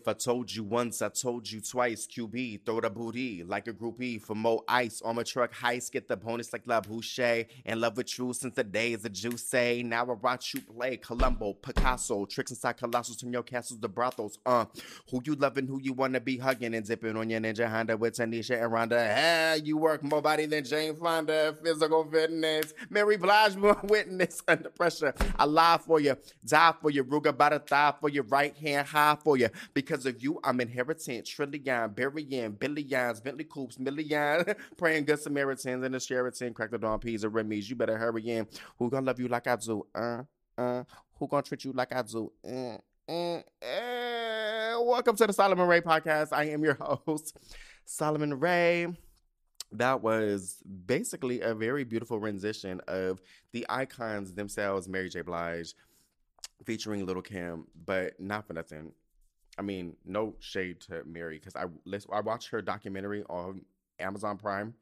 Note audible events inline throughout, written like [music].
if I told you once, I told you twice. QB, throw the booty like a groupie for more ice. On my truck, heist, get the bonus like La Boucher. In love with you since the days of Juice. Now I watch you play Columbo, Picasso, tricks inside colossals, turn your castles to brothels. Uh, who you loving, who you wanna be hugging and zipping on your ninja Honda with Tanisha and Rhonda. Hey, you work more body than Jane Fonda. Physical fitness, Mary Blige, more [laughs] witness under pressure. I lie for you, die for you, Ruger by the thigh for your right hand high for you. Because of you, I'm inheriting trillion, burying billions, Bentley coupes, million, [laughs] praying good Samaritans in the Sheraton, crack the dawn peas and. You better hurry in. Who gonna love you like I do? Uh, uh. Who gonna treat you like I do? Uh, uh, uh. Welcome to the Solomon Ray podcast. I am your host, Solomon Ray. That was basically a very beautiful rendition of the icons themselves, Mary J. Blige, featuring Lil' Kim, but not for nothing. I mean, no shade to Mary because I listen, I watched her documentary on Amazon Prime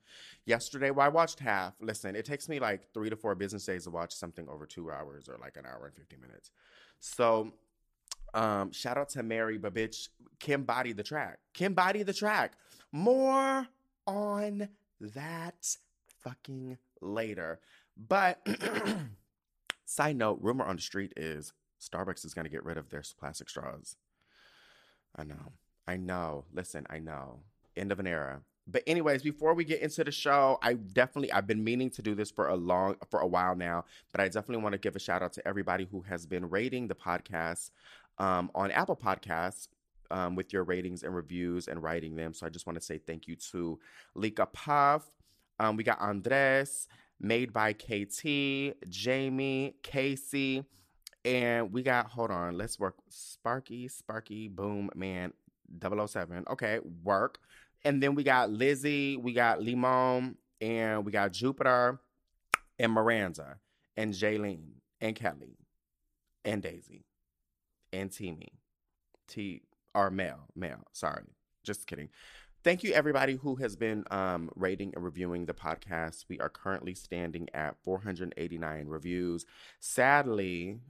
yesterday. Well, I watched half. Listen, it takes me like three to four business days to watch something over two hours or like an hour and fifty minutes. So, um, shout out to Mary, but bitch, Kim body the track. Kim body the track. More on that fucking later. But [clears throat] side note, rumor on the street is Starbucks is going to get rid of their plastic straws. I know. I know. Listen, I know. End of an era. But anyways, before we get into the show, I definitely I've been meaning to do this for a long for a while now, but I definitely want to give a shout out to everybody who has been rating the podcast um, on Apple Podcasts um, with your ratings and reviews and writing them. So I just want to say thank you to Lika Puff. Um, we got Andres, made by KT, Jamie, Casey, and we got, hold on, let's work. Sparky, Sparky, Boom, Man, 007. Okay, work. And then we got Lizzie, we got Limon, and we got Jupiter, and Miranda, and Jaylene, and Kelly, and Daisy, and Teamy. T or Mel, Mel, sorry. Just kidding. Thank you, everybody who has been um, rating and reviewing the podcast. We are currently standing at 489 reviews. Sadly,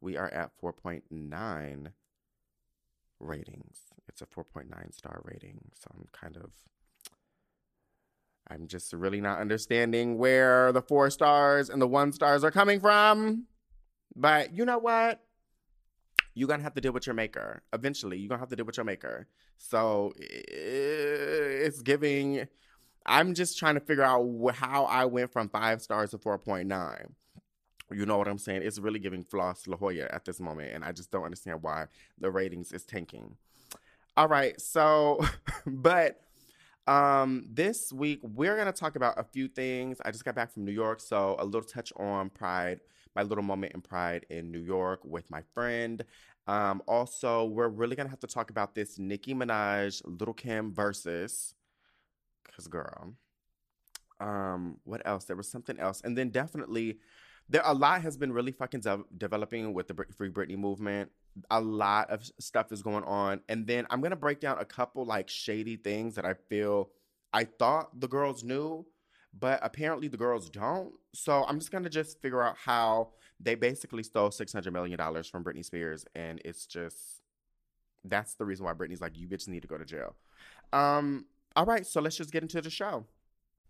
we are at 4.9 ratings. It's a 4.9 star rating. So I'm kind of, I'm just really not understanding where the four stars and the one stars are coming from. But you know what? you're gonna have to deal with your maker eventually you're gonna have to deal with your maker so it's giving i'm just trying to figure out how i went from five stars to 4.9 you know what i'm saying it's really giving floss la jolla at this moment and i just don't understand why the ratings is tanking all right so [laughs] but um, this week we're gonna talk about a few things. I just got back from New York, so a little touch on Pride, my little moment in Pride in New York with my friend. Um, also, we're really gonna have to talk about this Nicki Minaj, Lil' Kim versus, cause girl. Um, what else? There was something else, and then definitely, there a lot has been really fucking de- developing with the Free Britney movement. A lot of stuff is going on, and then I'm gonna break down a couple like shady things that I feel I thought the girls knew, but apparently the girls don't. So I'm just gonna just figure out how they basically stole six hundred million dollars from Britney Spears, and it's just that's the reason why Britney's like, you bitches need to go to jail. Um, all right, so let's just get into the show.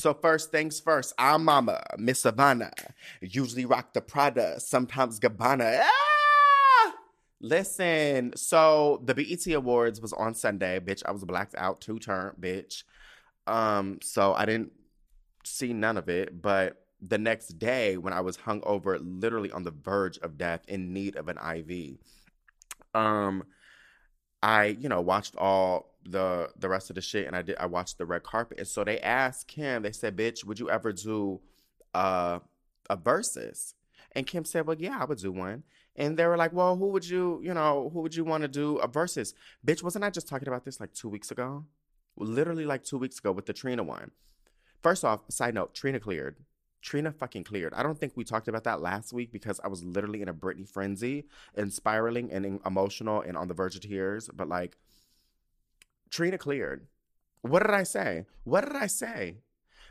So first things first, our mama, Miss Savannah, usually rock the Prada, sometimes Gabbana. Ah! Listen, so the BET Awards was on Sunday, bitch. I was blacked out two turn, bitch. Um, so I didn't see none of it. But the next day, when I was hung over, literally on the verge of death, in need of an IV, um, I you know watched all the the rest of the shit, and I did I watched the red carpet, and so they asked Kim, they said, "Bitch, would you ever do uh, a versus?" And Kim said, Well, yeah, I would do one. And they were like, Well, who would you, you know, who would you want to do a versus? Bitch, wasn't I just talking about this like two weeks ago? Literally like two weeks ago with the Trina one. First off, side note, Trina cleared. Trina fucking cleared. I don't think we talked about that last week because I was literally in a Britney frenzy and spiraling and emotional and on the verge of tears. But like, Trina cleared. What did I say? What did I say?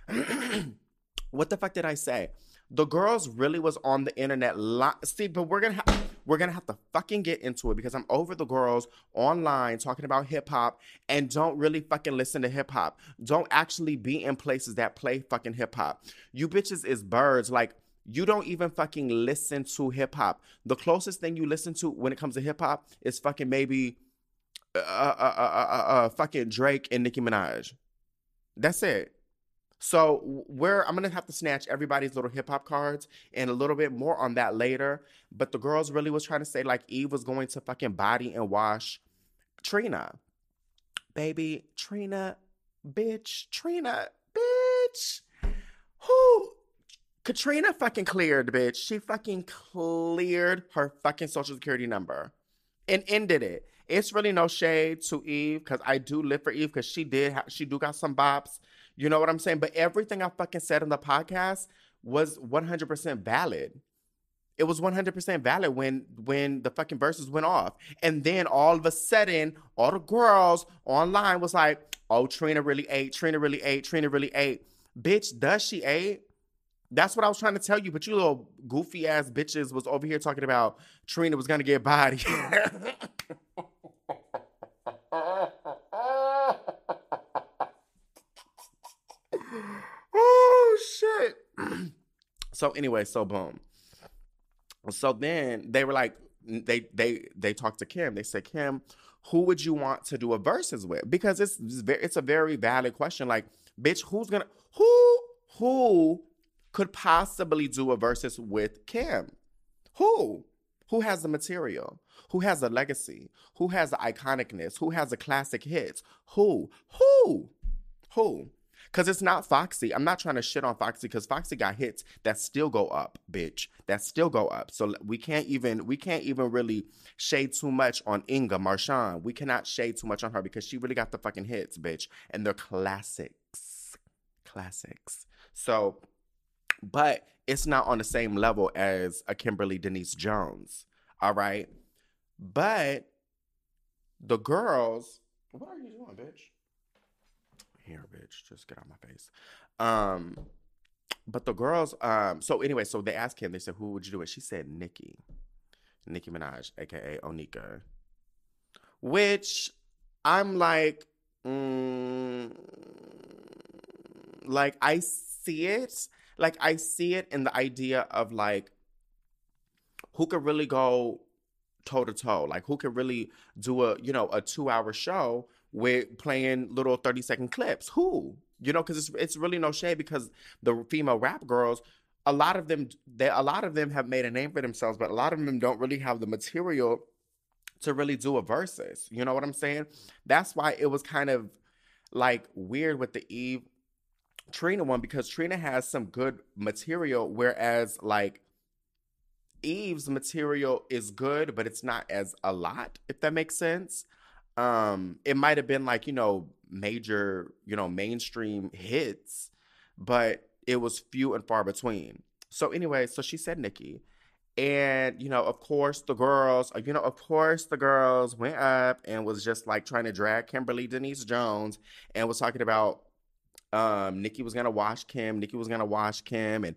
[clears throat] what the fuck did I say? The girls really was on the internet. Li- See, but we're gonna have we're gonna have to fucking get into it because I'm over the girls online talking about hip hop and don't really fucking listen to hip hop. Don't actually be in places that play fucking hip hop. You bitches is birds. Like you don't even fucking listen to hip hop. The closest thing you listen to when it comes to hip hop is fucking maybe uh, uh, uh, uh, fucking Drake and Nicki Minaj. That's it. So we're I'm gonna have to snatch everybody's little hip hop cards and a little bit more on that later. But the girls really was trying to say like Eve was going to fucking body and wash Trina. Baby, Trina, bitch, Trina, bitch. Who Katrina fucking cleared, bitch. She fucking cleared her fucking social security number and ended it. It's really no shade to Eve because I do live for Eve because she did ha- she do got some bops. You know what I'm saying? But everything I fucking said in the podcast was 100% valid. It was 100% valid when when the fucking verses went off. And then all of a sudden, all the girls online was like, "Oh, Trina really ate. Trina really ate. Trina really ate." Bitch, does she ate? That's what I was trying to tell you, but you little goofy ass bitches was over here talking about Trina was gonna get body. [laughs] oh shit. So anyway, so boom. So then they were like, they they they talked to Kim. They said, Kim, who would you want to do a verses with? Because it's it's a very valid question. Like, bitch, who's gonna who who could possibly do a verses with Kim? Who? Who has the material? Who has a legacy? Who has the iconicness? Who has the classic hits? Who? Who? Who? Cause it's not Foxy. I'm not trying to shit on Foxy because Foxy got hits that still go up, bitch. That still go up. So we can't even we can't even really shade too much on Inga Marchand. We cannot shade too much on her because she really got the fucking hits, bitch. And they're classics. Classics. So, but it's not on the same level as a Kimberly Denise Jones. All right. But the girls, what are you doing, bitch? Here, bitch, just get out my face. Um, but the girls, um, so anyway, so they asked him, they said, who would you do it? She said Nicki. Nicki Minaj, aka Onika. Which I'm like, mm, like I see it. Like I see it in the idea of like who could really go toe to toe? Like who could really do a, you know, a two hour show with playing little 30 second clips. Who? You know, because it's it's really no shade because the female rap girls, a lot of them they a lot of them have made a name for themselves, but a lot of them don't really have the material to really do a versus. You know what I'm saying? That's why it was kind of like weird with the Eve Trina one because Trina has some good material, whereas like Eve's material is good, but it's not as a lot, if that makes sense um it might have been like you know major you know mainstream hits but it was few and far between so anyway so she said Nicki. and you know of course the girls you know of course the girls went up and was just like trying to drag kimberly denise jones and was talking about um nicki was gonna wash kim Nicki was gonna wash kim and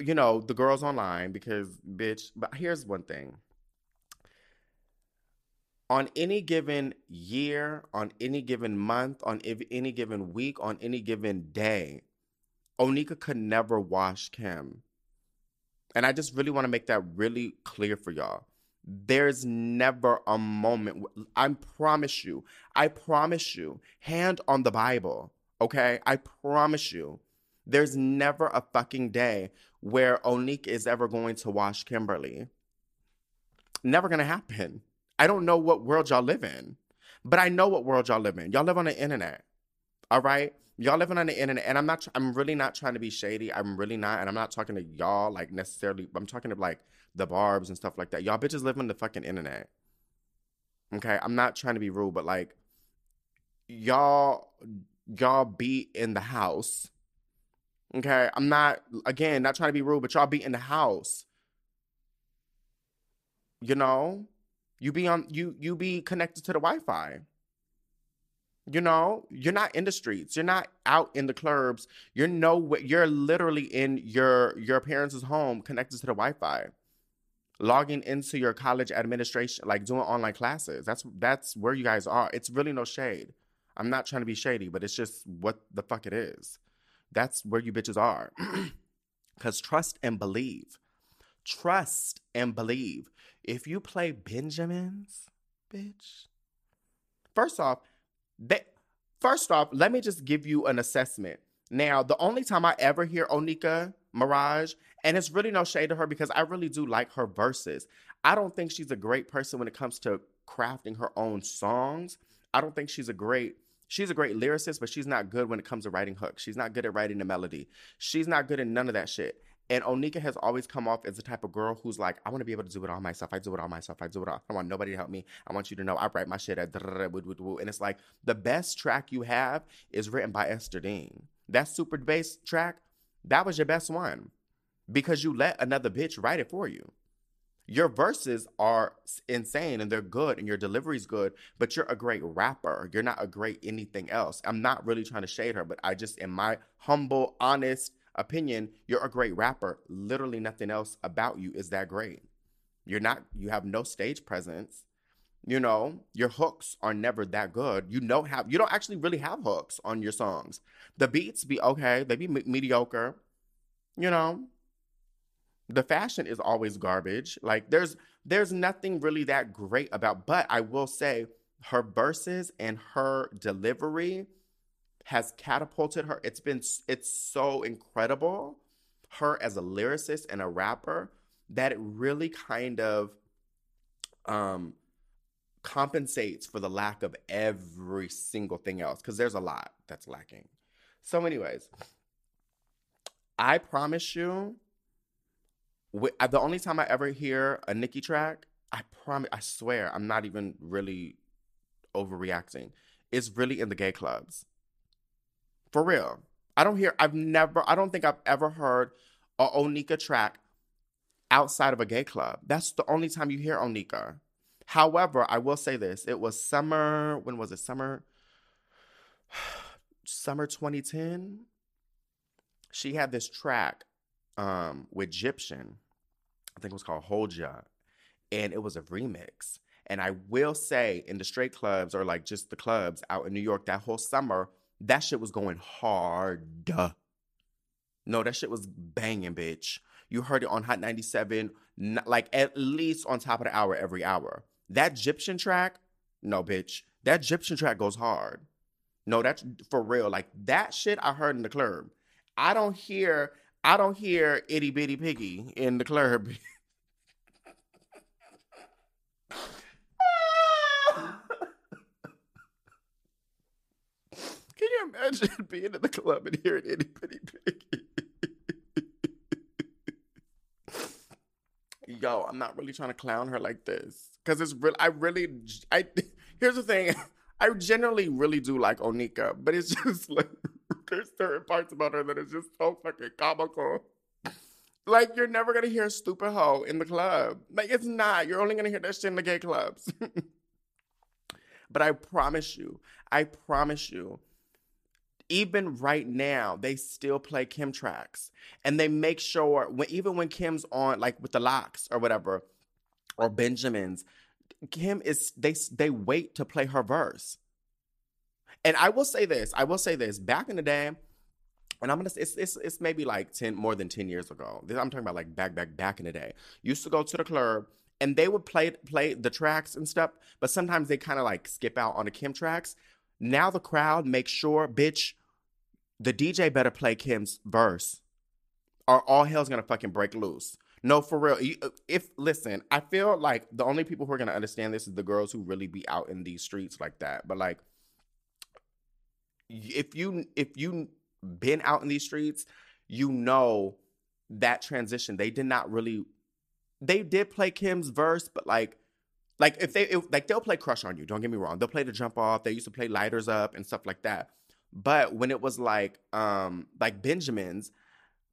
you know the girls online because bitch but here's one thing on any given year, on any given month, on any given week, on any given day, Onika could never wash Kim. And I just really want to make that really clear for y'all. There's never a moment, I promise you, I promise you, hand on the Bible, okay? I promise you, there's never a fucking day where Onika is ever going to wash Kimberly. Never gonna happen. I don't know what world y'all live in, but I know what world y'all live in. Y'all live on the internet. All right. Y'all living on the internet, and I'm not. I'm really not trying to be shady. I'm really not, and I'm not talking to y'all like necessarily. I'm talking to like the barbs and stuff like that. Y'all bitches live on the fucking internet. Okay, I'm not trying to be rude, but like y'all, y'all be in the house. Okay, I'm not again not trying to be rude, but y'all be in the house. You know, you be on you you be connected to the Wi-Fi. You know, you're not in the streets. You're not out in the clubs. You're no you're literally in your your parents' home connected to the Wi-Fi. Logging into your college administration, like doing online classes. That's that's where you guys are. It's really no shade. I'm not trying to be shady, but it's just what the fuck it is. That's where you bitches are. [clears throat] Cause trust and believe. Trust and believe. If you play Benjamins, bitch. First off, they, first off, let me just give you an assessment. Now, the only time I ever hear Onika Maraj, and it's really no shade to her because I really do like her verses. I don't think she's a great person when it comes to crafting her own songs. I don't think she's a great she's a great lyricist, but she's not good when it comes to writing hooks. She's not good at writing the melody. She's not good at none of that shit. And Onika has always come off as the type of girl who's like, I want to be able to do it all myself. I do it all myself. I do it all. I want nobody to help me. I want you to know I write my shit at and it's like the best track you have is written by Esther Dean. That super bass track, that was your best one because you let another bitch write it for you. Your verses are insane and they're good and your delivery's good, but you're a great rapper. You're not a great anything else. I'm not really trying to shade her, but I just, in my humble, honest, opinion, you're a great rapper. Literally nothing else about you is that great. You're not, you have no stage presence. You know, your hooks are never that good. You don't have, you don't actually really have hooks on your songs. The beats be okay, they be me- mediocre. You know, the fashion is always garbage. Like there's there's nothing really that great about, but I will say her verses and her delivery has catapulted her. It's been it's so incredible her as a lyricist and a rapper that it really kind of um compensates for the lack of every single thing else cuz there's a lot that's lacking. So anyways, I promise you the only time I ever hear a Nicki track, I promise I swear I'm not even really overreacting. It's really in the gay clubs. For real. I don't hear, I've never, I don't think I've ever heard a Onika track outside of a gay club. That's the only time you hear Onika. However, I will say this it was summer, when was it? Summer, [sighs] summer 2010. She had this track um, with Gyptian. I think it was called Hold Ya. And it was a remix. And I will say, in the straight clubs or like just the clubs out in New York that whole summer, that shit was going hard. No, that shit was banging, bitch. You heard it on Hot 97, like at least on top of the hour every hour. That Gyptian track, no, bitch. That Gyptian track goes hard. No, that's for real. Like that shit I heard in the club. I don't hear, I don't hear itty bitty piggy in the club. [laughs] you imagine [laughs] being in the club and hearing itty bitty piggy? Yo, I'm not really trying to clown her like this because it's real. I really, I [laughs] here's the thing. I generally really do like Onika, but it's [laughs] just like there's certain parts about her that is just so fucking comical. Like you're never gonna hear stupid hoe in the club. Like it's not. You're only gonna hear that shit in the gay clubs. but I promise you, I promise you, even right now, they still play Kim tracks. And they make sure when even when Kim's on like with the Lox or whatever, or Benjamin's, Kim is they they wait to play her verse. And I will say this, I will say this, back in the day, and I'm gonna it's it's it's maybe like 10 more than 10 years ago. I'm talking about like back back back in the day. Used to go to the club and they would play play the tracks and stuff, but sometimes they kind of like skip out on the Kim tracks. Now the crowd makes sure, bitch, the DJ better play Kim's verse or all hell's gonna fucking break loose. No, for real. Uh, if listen, I feel like the only people who are gonna understand this is the girls who really be out in these streets like that. But like, if you if you been out in these streets, you know that transition. They did not really they did play Kim's verse, but like like if they if, like they'll play Crush on You, don't get me wrong. They'll play the jump off. They used to play Lighters Up and stuff like that. But when it was like um like Benjamin's,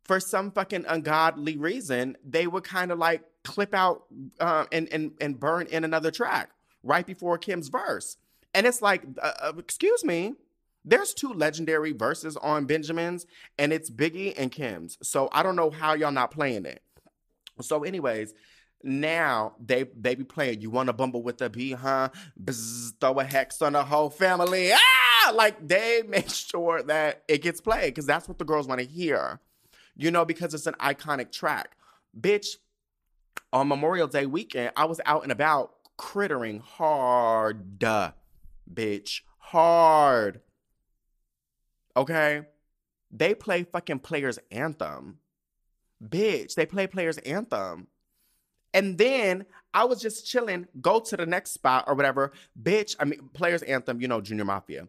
for some fucking ungodly reason, they would kind of like clip out uh, and and and burn in another track right before Kim's verse. And it's like, uh, uh, excuse me, there's two legendary verses on Benjamin's, and it's Biggie and Kim's. So I don't know how y'all not playing it. So, anyways, now they they be playing. You want to bumble with the B, huh? Bzz, throw a hex on the whole family. Ah, like they [laughs] make sure that it gets played because that's what the girls want to hear. You know, because it's an iconic track. Bitch, on Memorial Day weekend, I was out and about crittering hard, bitch, hard. Okay, they play fucking players anthem, bitch. They play players anthem. And then I was just chilling, go to the next spot or whatever. Bitch, I mean, Players Anthem, you know, Junior Mafia.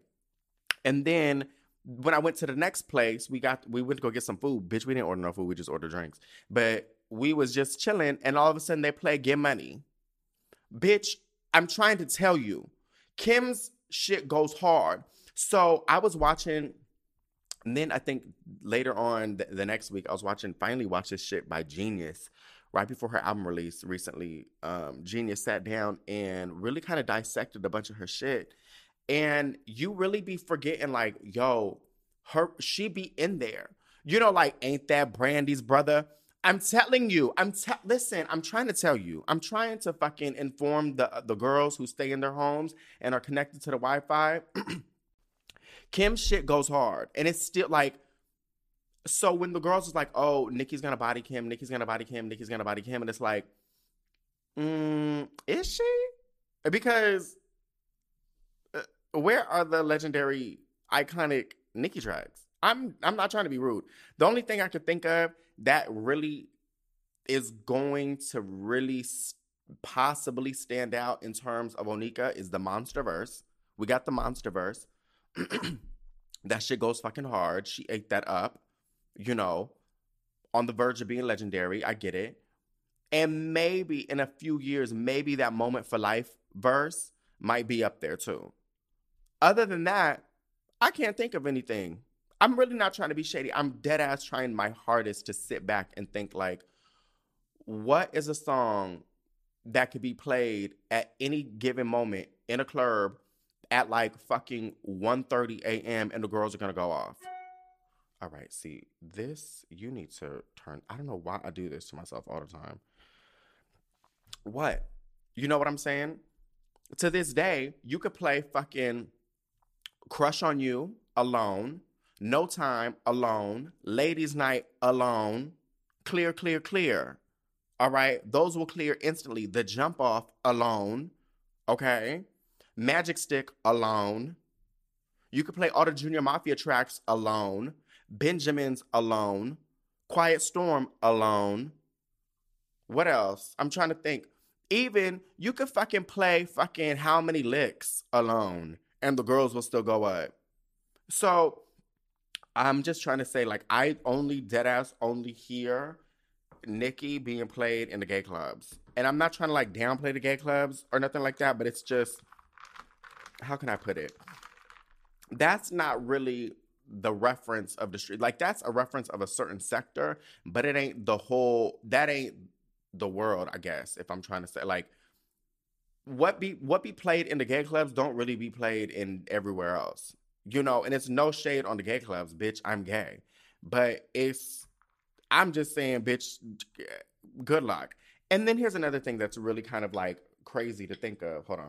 And then when I went to the next place, we got we went to go get some food. Bitch, we didn't order no food, we just ordered drinks. But we was just chilling, and all of a sudden they play Get Money. Bitch, I'm trying to tell you, Kim's shit goes hard. So I was watching, and then I think later on the, the next week, I was watching, finally watched this shit by Genius right before her album release recently, um, Genius sat down and really kind of dissected a bunch of her shit. And you really be forgetting, like, yo, her she be in there. You know, like, ain't that Brandy's brother? I'm telling you, I'm te- listen, I'm trying to tell you. I'm trying to fucking inform the the girls who stay in their homes and are connected to the Wi-Fi. [clears throat] Kim's shit goes hard. And it's still like so when the girls is like, "Oh, nicki's gonna body Kim, nicki's gonna body Kim, nicki's gonna body Kim," and it's like, mm, is she? Because where are the legendary, iconic Nicki tracks? I'm I'm not trying to be rude. The only thing I could think of that really is going to really possibly stand out in terms of Onika is the Monster Verse. We got the Monster Verse. [clears throat] that shit goes fucking hard. She ate that up you know, on the verge of being legendary. I get it. And maybe in a few years, maybe that moment for life verse might be up there too. Other than that, I can't think of anything. I'm really not trying to be shady. I'm dead ass trying my hardest to sit back and think like, what is a song that could be played at any given moment in a club at like fucking 1:30 a.m. and the girls are gonna go off? all right, see, this, you need to turn, I don't know why I do this to myself all the time. What? You know what I'm saying? To this day, you could play fucking Crush on You alone, No Time alone, Ladies Night alone, Clear, Clear, Clear. All right, those will clear instantly. The Jump Off alone, okay? Magic Stick alone. You could play all the Junior Mafia tracks alone. Benjamin's alone. Quiet Storm alone. What else? I'm trying to think. Even you could fucking play fucking how many licks alone and the girls will still go up. So I'm just trying to say, like, I only deadass only hear Nicki being played in the gay clubs. And I'm not trying to like downplay the gay clubs or nothing like that, but it's just how can I put it? That's not really the reference of the street. Like that's a reference of a certain sector, but it ain't the whole that ain't the world, I guess, if I'm trying to say like what be what be played in the gay clubs don't really be played in everywhere else. You know, and it's no shade on the gay clubs, bitch, I'm gay. But it's I'm just saying, bitch, good luck. And then here's another thing that's really kind of like crazy to think of. Hold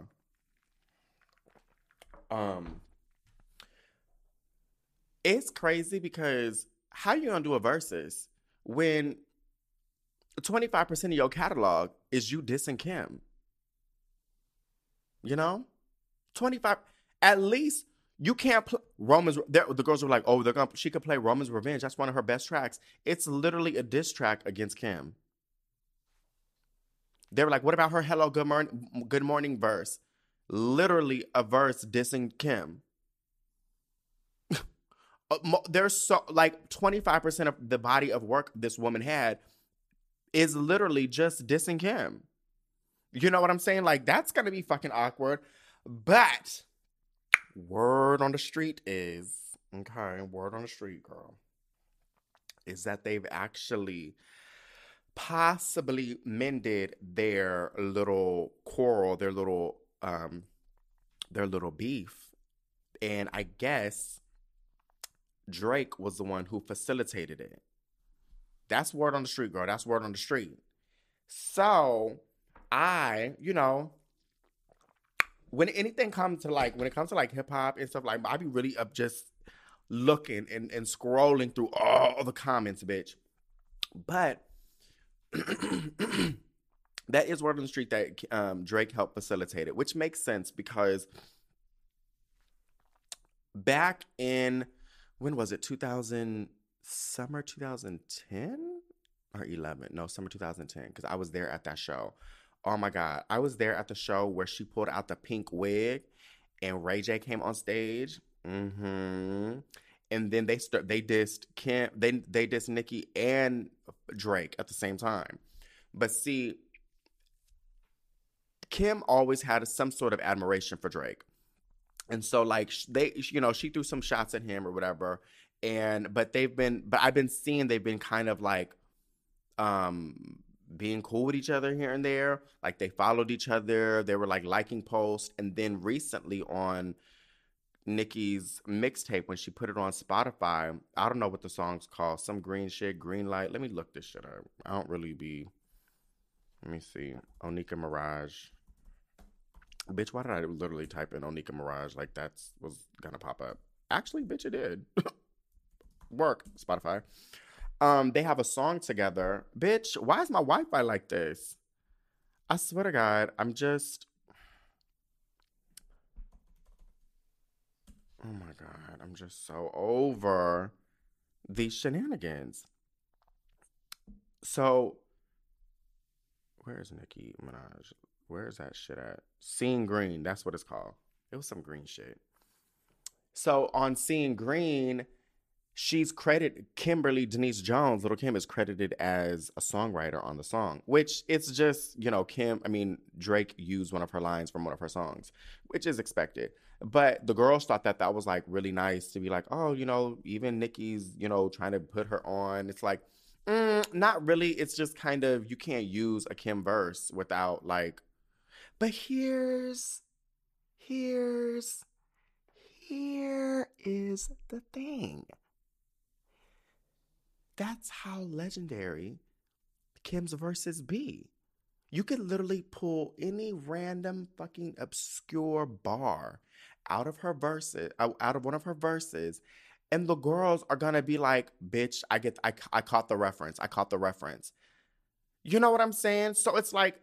on. Um it's crazy because how you gonna do a versus when 25% of your catalog is you dissing Kim? You know? 25 at least you can't play Roman's the girls were like, "Oh, they're to she could play Roman's Revenge. That's one of her best tracks." It's literally a diss track against Kim. They were like, "What about her Hello Good Morning Good Morning verse?" Literally a verse dissing Kim. [laughs] uh, there's so like 25% of the body of work this woman had is literally just dissing Kim. You know what I'm saying? Like that's gonna be fucking awkward. But word on the street is okay, word on the street, girl, is that they've actually possibly mended their little quarrel, their little um their little beef. And I guess Drake was the one who facilitated it. That's word on the street, girl. That's word on the street. So I, you know, when anything comes to like when it comes to like hip hop and stuff like I be really up just looking and, and scrolling through all the comments, bitch. But [clears throat] that is word on the street that um, Drake helped facilitate it, which makes sense because back in when was it? 2000 summer 2010 or 11 no summer 2010 because i was there at that show oh my god i was there at the show where she pulled out the pink wig and ray j came on stage mm-hmm and then they start they dissed kim they they dissed nicki and drake at the same time. But see kim always had some sort of admiration for drake. And so like they you know she threw some shots at him or whatever and but they've been but I've been seeing they've been kind of like um being cool with each other here and there like they followed each other they were like liking posts and then recently on Nicki's mixtape when she put it on Spotify I don't know what the song's called some green shit green light let me look this shit up I don't really be let me see Onika Maraj. bitch why did I literally type in Onika Maraj? like that's was gonna pop up actually bitch it did [laughs] work, Spotify. Um, they have a song together. Bitch, why is my Wi-Fi like this? I swear to God, I'm just. Oh my God, I'm just so over these shenanigans. So, where's Nicki Minaj? Where's that shit at? Seeing Green, that's what it's called. It was some green shit. So on Seeing Green, she's credited Kimberly Denise Jones, Lil' Kim is credited as a songwriter on the song, which it's just, you know, Kim, I mean, Drake used one of her lines from one of her songs, which is expected. But the girls thought that that was like really nice to be like, oh, you know, even Nicki's, you know, trying to put her on. It's like, mm, not really. It's just kind of, you can't use a Kim verse without like, but here's, here's, here is the thing that's how legendary Kim's verses be. You could literally pull any random fucking obscure bar out of her verses, out of one of her verses, and the girls are gonna be like, "Bitch, I get, I, I caught the reference. I caught the reference." You know what I'm saying? So it's like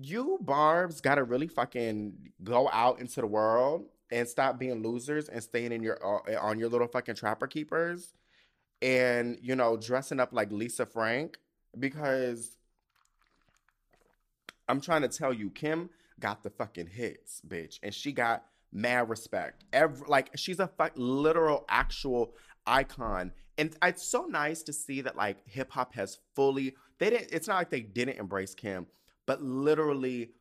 you barbs gotta really fucking go out into the world and stop being losers and staying in your uh, on your little fucking trapper keepers and you know dressing up like Lisa Frank because I'm trying to tell you, Kim got the fucking hits, bitch, and she got mad respect. Every like she's a literal actual icon, and it's so nice to see that like hip hop has fully. They didn't. It's not like they didn't embrace Kim, but literally,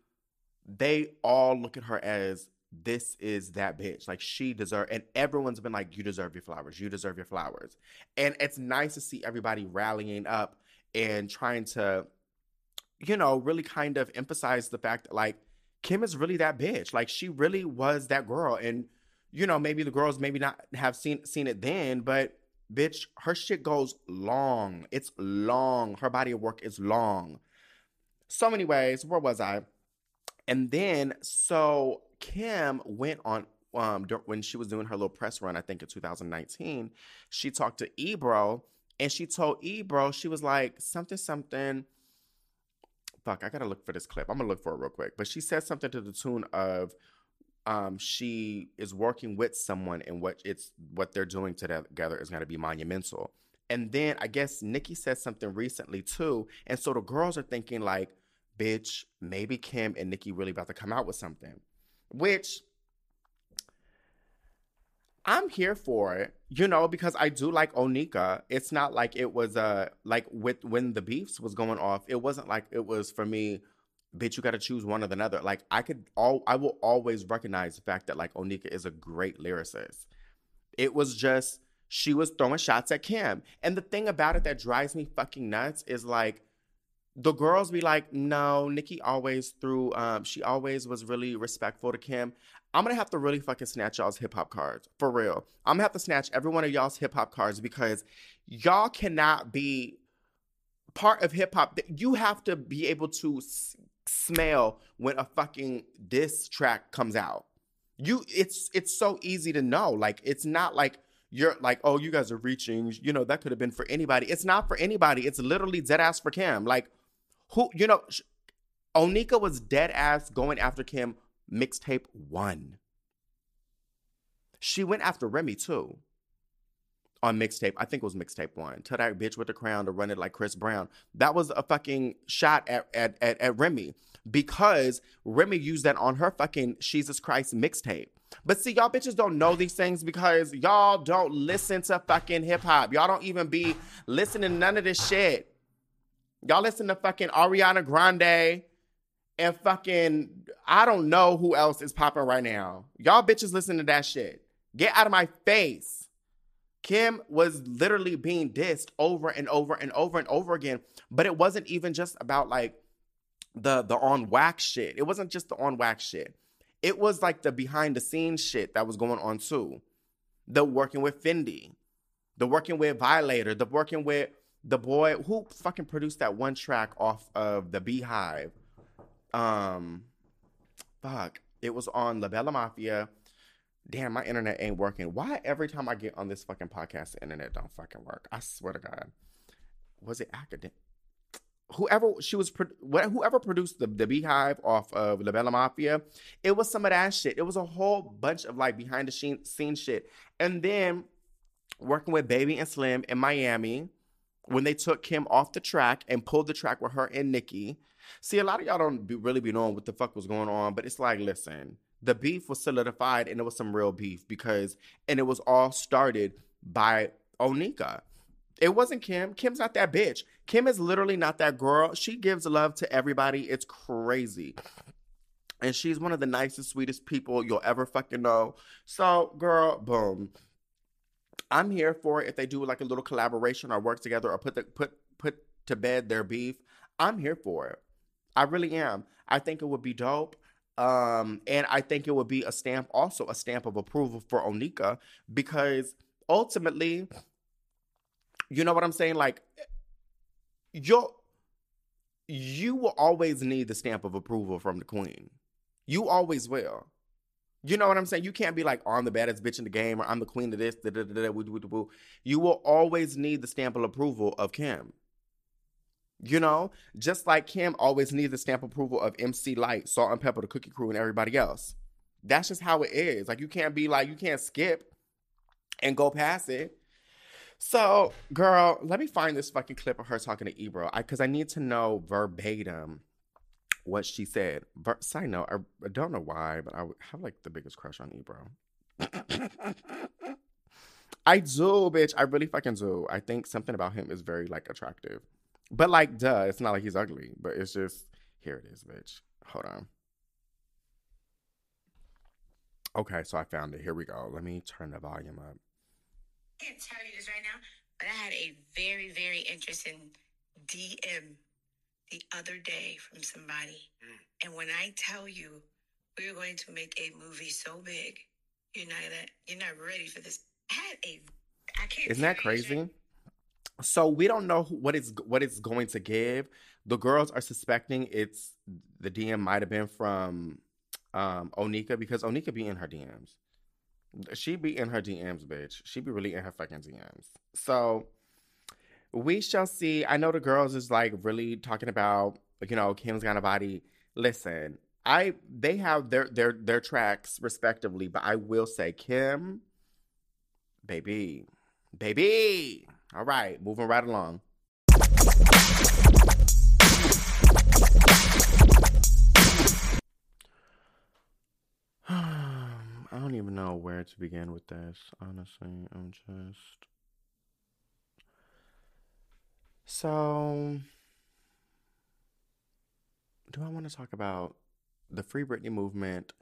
they all look at her as this is that bitch. Like she deserve and everyone's been like, you deserve your flowers. You deserve your flowers. And it's nice to see everybody rallying up and trying to, you know, really kind of emphasize the fact that like Kim is really that bitch. Like she really was that girl. And, you know, maybe the girls maybe not have seen seen it then, but bitch, her shit goes long. It's long. Her body of work is long. So many ways. Where was I? And then so Kim went on um when she was doing her little press run, I think in 2019, she talked to Ebro and she told Ebro, she was like, something, something. Fuck, I gotta look for this clip. I'm gonna look for it real quick. But she said something to the tune of um, she is working with someone and what it's what they're doing together is gonna be monumental. And then I guess Nicki said something recently too. And so the girls are thinking like, bitch, maybe Kim and Nicki really about to come out with something which I'm here for it, you know, because I do like Onika. It's not like it was uh like with when the beefs was going off. It wasn't like it was for me. Bitch, you got to choose one or the other. Like I could all, I will always recognize the fact that like Onika is a great lyricist. It was just she was throwing shots at Kim, and the thing about it that drives me fucking nuts is like the girls be like, no, Nicki always threw, um, she always was really respectful to Kim. I'm gonna have to really fucking snatch y'all's hip hop cards for real. I'm gonna have to snatch every one of y'all's hip hop cards because y'all cannot be part of hip hop. You have to be able to s- smell when a fucking diss track comes out. You, it's it's so easy to know. Like it's not like you're like, oh, you guys are reaching. You know that could have been for anybody. It's not for anybody. It's literally dead ass for Kim. Like who, you know, Onika was dead ass going after Kim mixtape one. She went after Remy too on mixtape. I think it was mixtape one. Tell that bitch with the crown to run it like Chris Brown. That was a fucking shot at at at, at Remy because Remy used that on her fucking Jesus Christ mixtape. But see, y'all bitches don't know these things because y'all don't listen to fucking hip hop. Y'all don't even be listening to none of this shit. Y'all listen to fucking Ariana Grande and fucking I don't know who else is popping right now. Y'all bitches listen to that shit. Get out of my face. Kim was literally being dissed over and over and over and over again, but it wasn't even just about like the the on wax shit. It wasn't just the on wax shit. It was like the behind the scenes shit that was going on too. The working with Fendi, the working with Violator, the working with the boy who fucking produced that one track off of the Beehive. Um, fuck, it was on La Bella Mafia. Damn, my internet ain't working. Why every time I get on this fucking podcast, the internet don't fucking work? I swear to God. Was it academic? Whoever she was, whoever produced the, the Beehive off of La Bella Mafia, it was some of that shit. It was a whole bunch of like behind the scenes shit. And then working with Baby and Slim in Miami, when they took Kim off the track and pulled the track with her and Nicki. See, a lot of y'all don't be, really be knowing what the fuck was going on, but it's like, listen, the beef was solidified and it was some real beef because, and it was all started by Onika. It wasn't Kim. Kim's not that bitch. Kim is literally not that girl. She gives love to everybody. It's crazy. And she's one of the nicest, sweetest people you'll ever fucking know. So, girl, boom. I'm here for it if they do like a little collaboration or work together or put the put put to bed their beef. I'm here for it. I really am. I think it would be dope. Um, and I think it would be a stamp, also a stamp of approval for Onika, because ultimately, you know what I'm saying? Like, you you will always need the stamp of approval from the queen. You always will. You know what I'm saying? You can't be like, oh, I'm the baddest bitch in the game or I'm the queen of this. Da, da, da, you will always need the stamp of approval of Kim. You know, just like Kim always needs the stamp approval of MC Lyte, Salt and Pepper, the Cookie Crew, and everybody else. That's just how it is. Like you can't be like you can't skip and go past it. So, girl, let me find this fucking clip of her talking to Ebro, because I, I, need to know verbatim what she said. Ver- side note, I, I don't know why, but I have like the biggest crush on Ebro. [coughs] I do, bitch. I really fucking do. I think something about him is very like attractive. But like, duh, it's not like he's ugly, but it's just here it is, bitch. Hold on. Okay, so I found it. Here we go. Let me turn the volume up. I can't tell you this right now, but I had a very, very interesting DM the other day from somebody. Mm. And when I tell you we're going to make a movie so big, you're not that you're not ready for this. I had a I can't Isn't that crazy? So we don't know what it's what it's going to give. The girls are suspecting it's the DM might have been from um Onika because Onika be in her DMs. She be in her DMs, bitch. She be really in her fucking DMs. So we shall see. I know the girls is like really talking about, you know, Kim's got a body. Listen, I they have their their their tracks respectively, but I will say Kim, baby, baby. All right, moving right along. [sighs] I don't even know where to begin with this. Honestly, I'm just. So, do I want to talk about the Free Britney movement?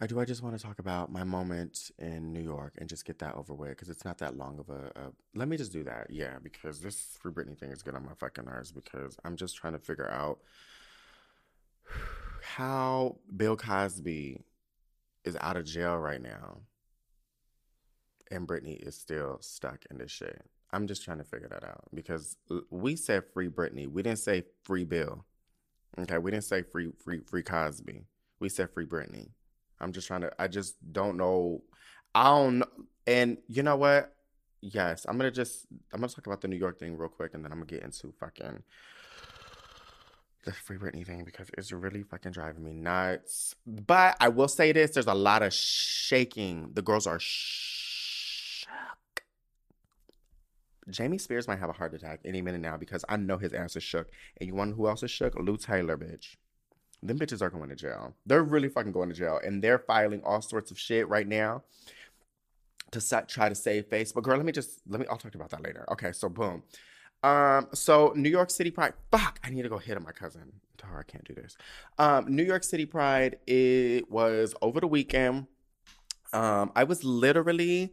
Or do I just want to talk about my moment in New York and just get that over with? Because it's not that long of a, a, Let me just do that. Yeah, because this Free Britney thing is getting on my fucking nerves because I'm just trying to figure out [sighs] how Bill Cosby is out of jail right now and Britney is still stuck in this shit. I'm just trying to figure that out because uh, we said free Britney. We didn't say free Bill. Okay, we didn't say free free free Cosby. We said free Britney. I'm just trying to. I just don't know. I don't. And you know what? Yes, I'm gonna just. I'm gonna talk about the New York thing real quick, and then I'm gonna get into fucking the free Britney thing because it's really fucking driving me nuts. But I will say this: there's a lot of shaking. The girls are shook. Jamie Spears might have a heart attack any minute now because I know his ass is shook. And you want who else is shook? Lou Taylor, bitch them bitches are going to jail. They're really fucking going to jail, and they're filing all sorts of shit right now to set, try to save face. But girl, let me just let me. I'll talk about that later. Okay, so boom. Um, so New York City Pride. Fuck, I need to go hit on my cousin. Her I can't do this. Um, New York City Pride. It was over the weekend. Um, I was literally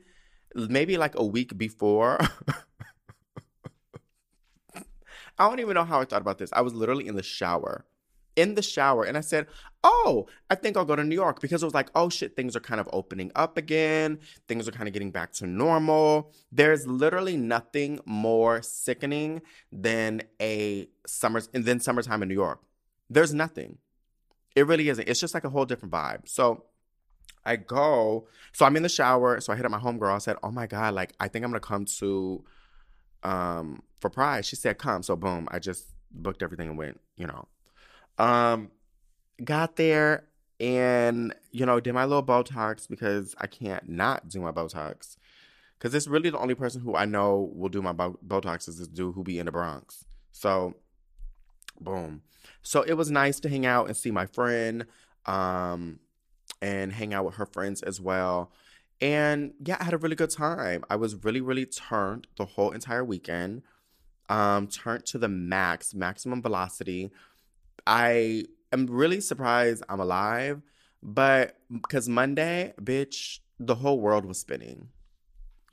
maybe like a week before. I don't even know how I thought about this. I was literally in the shower in the shower and I said, Oh, I think I'll go to New York because it was like, oh shit, things are kind of opening up again. Things are kind of getting back to normal. There's literally nothing more sickening than a summer and then summertime in New York. There's nothing. It really isn't. It's just like a whole different vibe. So I go, so I'm in the shower. So I hit up my homegirl. I said, Oh my God, like I think I'm gonna come to um for Pride. She said, Come. So boom, I just booked everything and went, you know, um, got there and you know did my little Botox because I can't not do my Botox because it's really the only person who I know will do my Botox is this dude who be in the Bronx. So, boom. So it was nice to hang out and see my friend, um, and hang out with her friends as well. And yeah, I had a really good time. I was really, really turned the whole entire weekend. Um, turned to the max, maximum velocity. I am really surprised I'm alive, but because Monday, bitch, the whole world was spinning.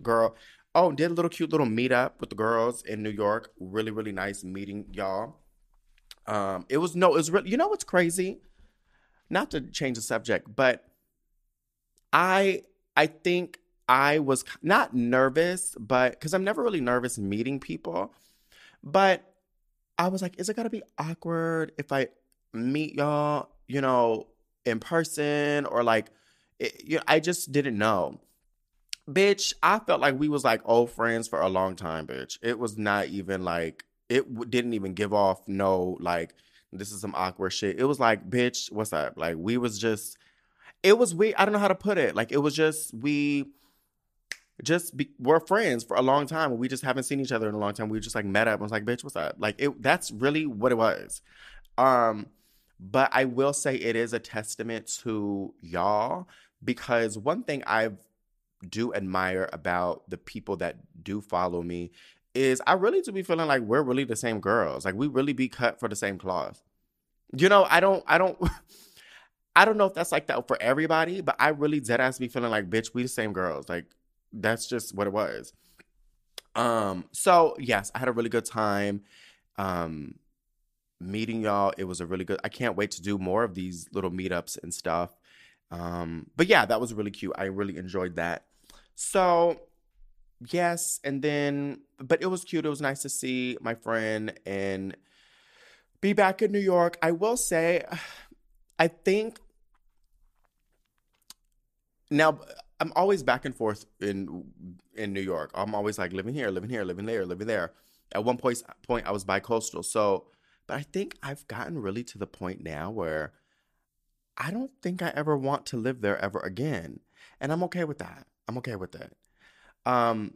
Girl, oh, did a little cute little meetup with the girls in New York. Really, really nice meeting y'all. Um, it was no, it was really, you know what's crazy? Not to change the subject, but I I think I was not nervous, but because I'm never really nervous meeting people, but I was like, is it gonna be awkward if I meet y'all, you know, in person or like, it, you know, I just didn't know. Bitch, I felt like we was like old friends for a long time, bitch. It was not even like it w- didn't even give off no like this is some awkward shit. It was like, bitch, what's up? Like we was just it was we I don't know how to put it. Like it was just we just be, we're friends for a long time. We just haven't seen each other in a long time. We just like met up and was like, bitch, what's up? Like it that's really what it was. Um, but I will say it is a testament to y'all because one thing I do admire about the people that do follow me is I really do be feeling like we're really the same girls. Like we really be cut for the same cloth. You know, I don't I don't [laughs] I don't know if that's like that for everybody, but I really dead ass be feeling like, bitch, we the same girls. Like that's just what it was. Um, so yes, I had a really good time. Um, meeting y'all. It was a really good. I can't wait to do more of these little meetups and stuff. Um, but yeah, that was really cute. I really enjoyed that. So yes, and then but it was cute. It was nice to see my friend and be back in New York. I will say, [sighs] I think now I'm always back and forth in in New York. I'm always like living here, living here, living there, living there. At one point, point I was bi-coastal. So, but I think I've gotten really to the point now where I don't think I ever want to live there ever again, and I'm okay with that. I'm okay with it. Um,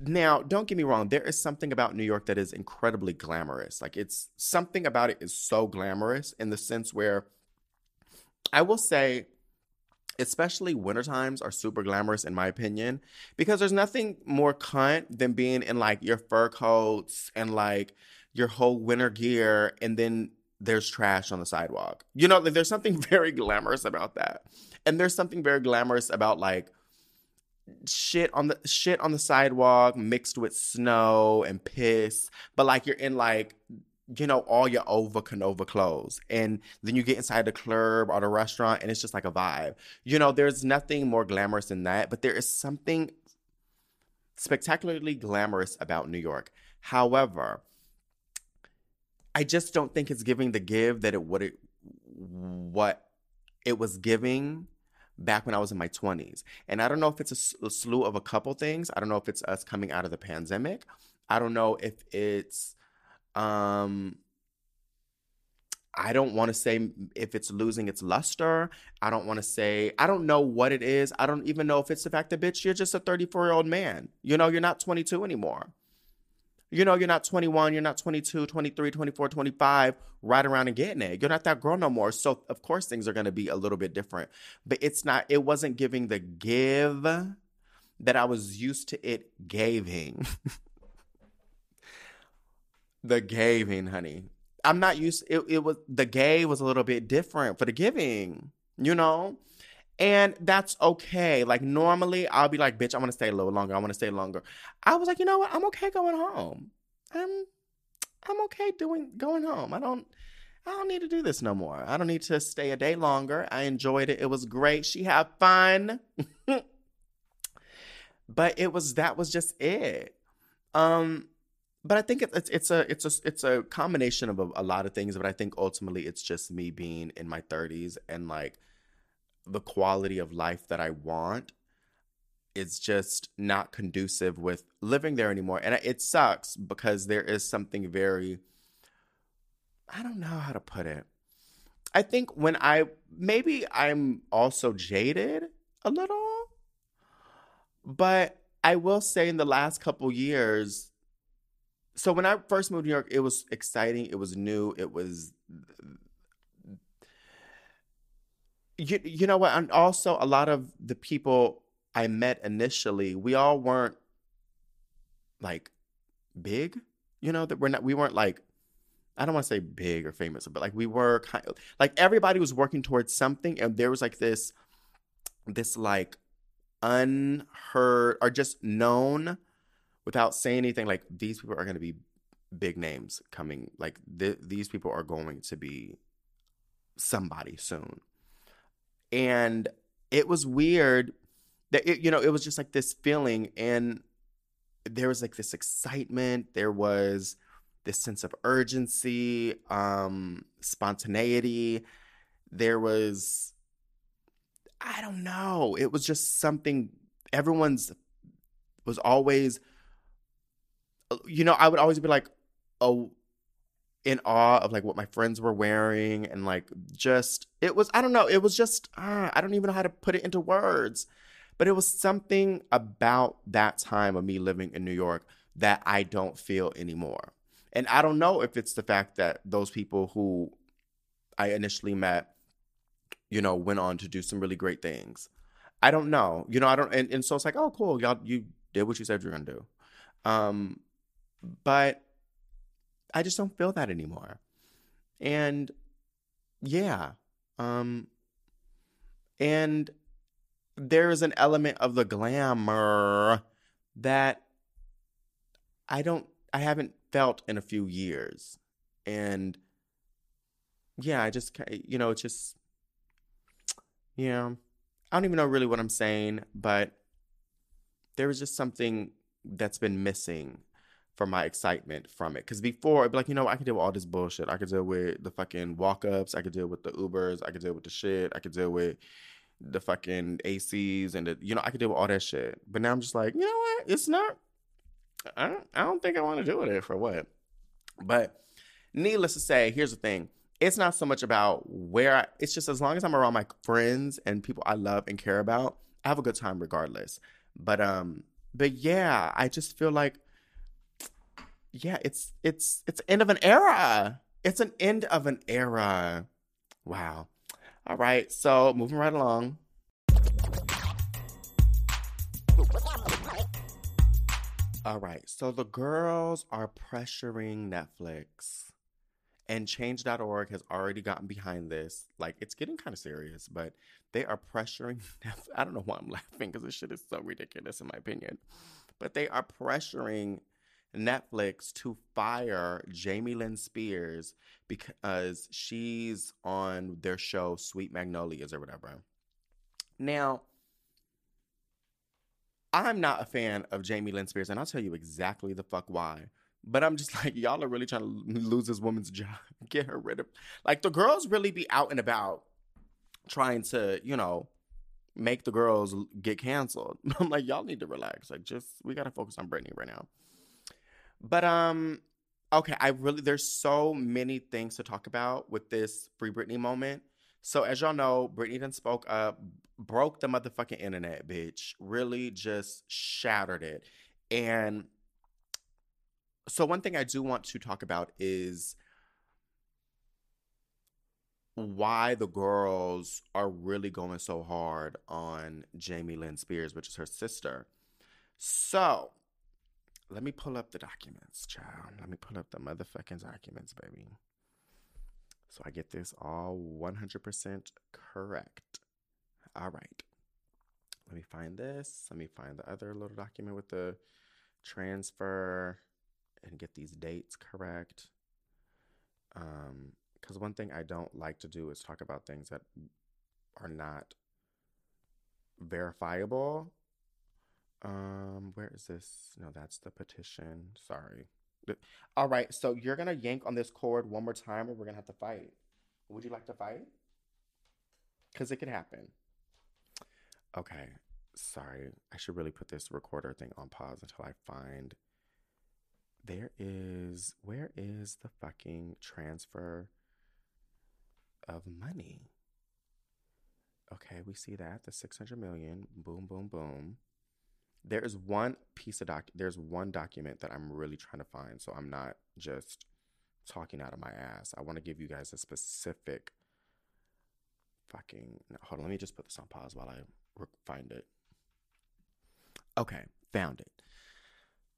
now, don't get me wrong. There is something about New York that is incredibly glamorous. Like it's something about it is so glamorous in the sense where I will say especially winter times are super glamorous in my opinion because there's nothing more cunt than being in like your fur coats and like your whole winter gear and then there's trash on the sidewalk. You know, like, there's something [laughs] very glamorous about that. And there's something very glamorous about like shit on the shit on the sidewalk mixed with snow and piss, but like you're in like you know, all your over Canova clothes. And then you get inside the club or the restaurant and it's just like a vibe. You know, there's nothing more glamorous than that, but there is something spectacularly glamorous about New York. However, I just don't think it's giving the give that it would it, what it was giving back when I was in my 20s. And I don't know if it's a, a slew of a couple things. I don't know if it's us coming out of the pandemic. I don't know if it's um, I don't want to say if it's losing its luster. I don't want to say, I don't know what it is. I don't even know if it's the fact that, bitch, you're just a 34 year old man. You know, you're not 22 anymore. You know, you're not 21, you're not 22, 23, 24, 25, right around and getting it. You're not that girl no more. So, of course, things are going to be a little bit different. But it's not, it wasn't giving the give that I was used to it giving. [laughs] the giving, honey. I'm not used. It, it was the gay was a little bit different for the giving, you know, and that's okay. Like normally, I'll be like, "Bitch, I want to stay a little longer. I want to stay longer." I was like, you know what? I'm okay going home. I'm, I'm okay doing going home. I don't. I don't need to do this no more. I don't need to stay a day longer. I enjoyed it. It was great. She had fun. [laughs] but it was that was just it. Um but I think it's it's a it's a it's a combination of a, a, lot of things. But I think ultimately it's just me being in my 30s and like the quality of life that I want is just not conducive with living there anymore. And it sucks because there is something very I don't know how to put it. I think when I maybe I'm also jaded a little, but I will say in the last couple years so when I first moved to New York, it was exciting. It was new. It was you, you know what? And also a lot of the people I met initially, we all weren't like big, you know, that we're not we weren't like I don't want to say big or famous, but like we were kind of like everybody was working towards something and there was like this this like unheard or just known without saying anything like these people are going to be big names coming like th- these people are going to be somebody soon and it was weird that it, you know it was just like this feeling and there was like this excitement there was this sense of urgency um spontaneity there was i don't know it was just something everyone's was always you know, I would always be like, oh, in awe of like what my friends were wearing and like just it was I don't know it was just uh, I don't even know how to put it into words. But it was something about that time of me living in New York that I don't feel anymore. And I don't know if it's the fact that those people who I initially met you know went on to do some really great things. I don't know you know I don't and, and so it's like oh cool y'all you did what you said you're gonna do. Um but I just don't feel that anymore. And yeah, um, and there's an element of the glamour that I don't, I haven't felt in a few years. And yeah, I just, you know, it's just, yeah, I don't even know really what I'm saying, but there was just something that's been missing for my excitement from it. Because before, it'd be like, you know, I could deal with all this bullshit. I could deal with the fucking walk ups. I could deal with the Ubers. I could deal with the shit. I could deal with the fucking ACs and the, you know, I could deal with all that shit. But now I'm just like, you know what? It's not, I don't, I don't think I want to deal with it for what. But needless to say, here's the thing. It's not so much about where I, it's just as long as I'm around my friends and people I love and care about, I have a good time regardless. But, um, but yeah, I just feel like yeah, it's it's it's end of an era. It's an end of an era. Wow. All right, so moving right along. All right, so the girls are pressuring Netflix, and Change.org has already gotten behind this. Like, it's getting kind of serious, but they are pressuring. [laughs] Netflix. I don't know why I'm laughing because this shit is so ridiculous, in my opinion. But they are pressuring Netflix to fire Jamie Lynn Spears because she's on their show Sweet Magnolias or whatever. Now, I'm not a fan of Jamie Lynn Spears, and I'll tell you exactly the fuck why. But I'm just [laughs] like, y'all are really trying to lose this woman's [laughs] job, get her rid of. Like, the girls really be out and about trying to, you know, make the girls get canceled. [laughs] I'm like, y'all need to relax. Like, just, we got to focus on Britney right now. But, um, okay, I really, there's so many things to talk about with this Free Britney moment. So as y'all know, Britney done spoke up, broke the motherfucking internet, bitch. Really just shattered it. And so one thing I do want to talk about is why the girls are really going so hard on Jamie Lynn Spears, which is her sister. So let me pull up the documents, child. Let me pull up the motherfucking documents, baby. So I get this all 100% correct. All right. Let me find this. Let me find the other little document with the transfer and get these dates correct. Um, because one thing I don't like to do is talk about things that are not verifiable. Um, where is this? No, that's the petition. Sorry. All right, so you're gonna yank on this cord one more time, or we're gonna have to fight. Would you like to fight? Because it could happen. Okay, sorry. I should really put this recorder thing on pause until I find. There is. Where is the fucking transfer of money? Okay, we see that the 600 million. Boom, boom, boom there is one piece of doc there's one document that I'm really trying to find so I'm not just talking out of my ass. I want to give you guys a specific fucking hold on, let me just put this on pause while I find it. Okay, found it.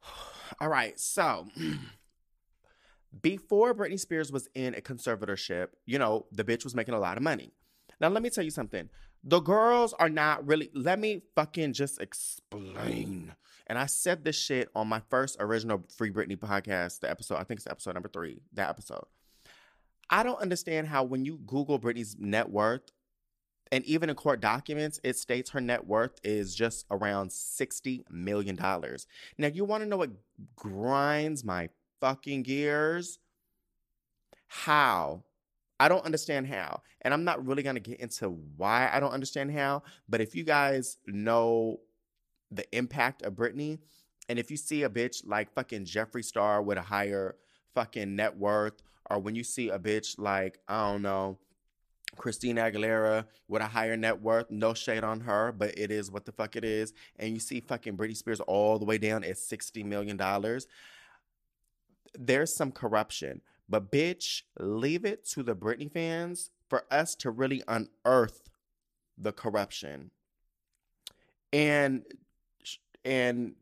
[sighs] All right, so [clears throat] before Britney Spears was in a conservatorship, you know, the bitch was making a lot of money. Now, let me tell you something. The girls are not really, let me fucking just explain. And I said this shit on my first original Free Britney podcast, the episode, I think it's episode number three, that episode. I don't understand how when you Google Britney's net worth, and even in court documents, it states her net worth is just around $60 million. Now, you want to know what grinds my fucking gears? How I don't understand how. And I'm not really going to get into why I don't understand how. But if you guys know the impact of Britney, and if you see a bitch like fucking Jeffree Star with a higher fucking net worth, or when you see a bitch like, I don't know, Christina Aguilera with a higher net worth, no shade on her, but it is what the fuck it is. And you see fucking Britney Spears all the way down at $60 million. There's some corruption. But bitch, leave it to the Britney fans for us to really unearth the corruption. And and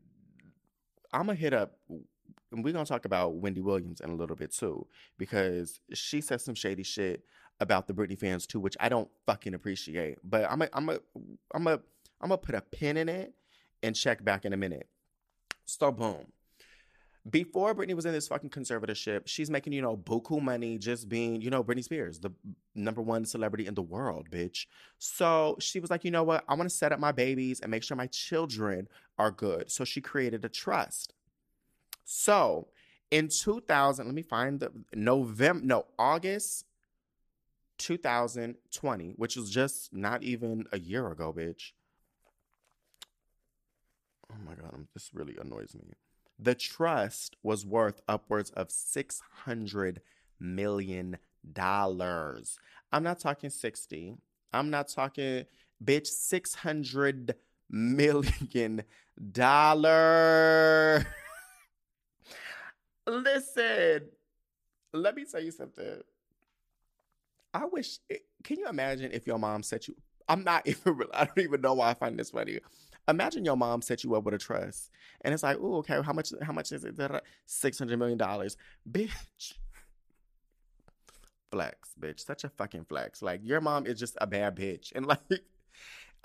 I'm gonna hit up and we're gonna talk about Wendy Williams in a little bit too, because she said some shady shit about the Britney fans too, which I don't fucking appreciate. But I'm a, I'm a, I'm a, I'm gonna put a pin in it and check back in a minute. So boom before Britney was in this fucking conservatorship, she's making, you know, buku money just being, you know, Britney Spears, the number one celebrity in the world, bitch. So she was like, you know what? I want to set up my babies and make sure my children are good. So she created a trust. So in 2000, let me find the November, no, August 2020, which was just not even a year ago, bitch. Oh my God, this really annoys me. The trust was worth upwards of $600 million. I'm not talking 60. I'm not talking, bitch, $600 million. [laughs] Listen, let me tell you something. I wish, eh, can you imagine if your mom set you, I'm not [laughs] even. I don't even know why I find this funny. Imagine your mom set you up with a trust, and it's like, oh, okay, how much? How much is it? Six hundred million dollars, [laughs] bitch. Flex, bitch. Such a fucking flex. Like your mom is just a bad bitch, and [laughs] like,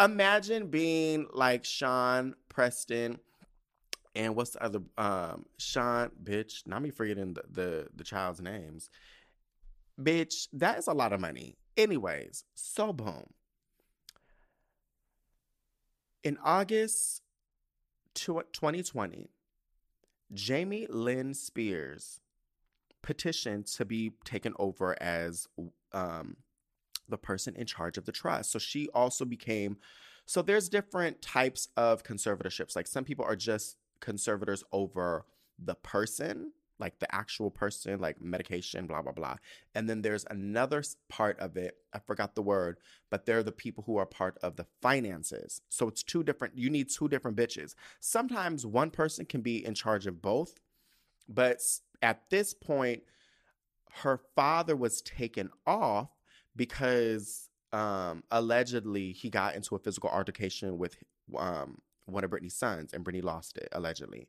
imagine being like Sean Preston. And what's the other um Sean bitch? Not me forgetting the, the the child's names. Bitch, that is a lot of money. Anyways, so boom. In August 2020, Jamie Lynn Spears petitioned to be taken over as um, the person in charge of the trust. So she also became. So there's different types of conservatorships. Like some people are just conservators over the person like the actual person, like medication, blah, blah, blah. And then there's another part of it, I forgot the word, but they're the people who are part of the finances. So it's two different, you need two different bitches. Sometimes one person can be in charge of both, but at this point, her father was taken off because um, allegedly he got into a physical altercation with um, one of Britney's sons and Britney lost it, allegedly.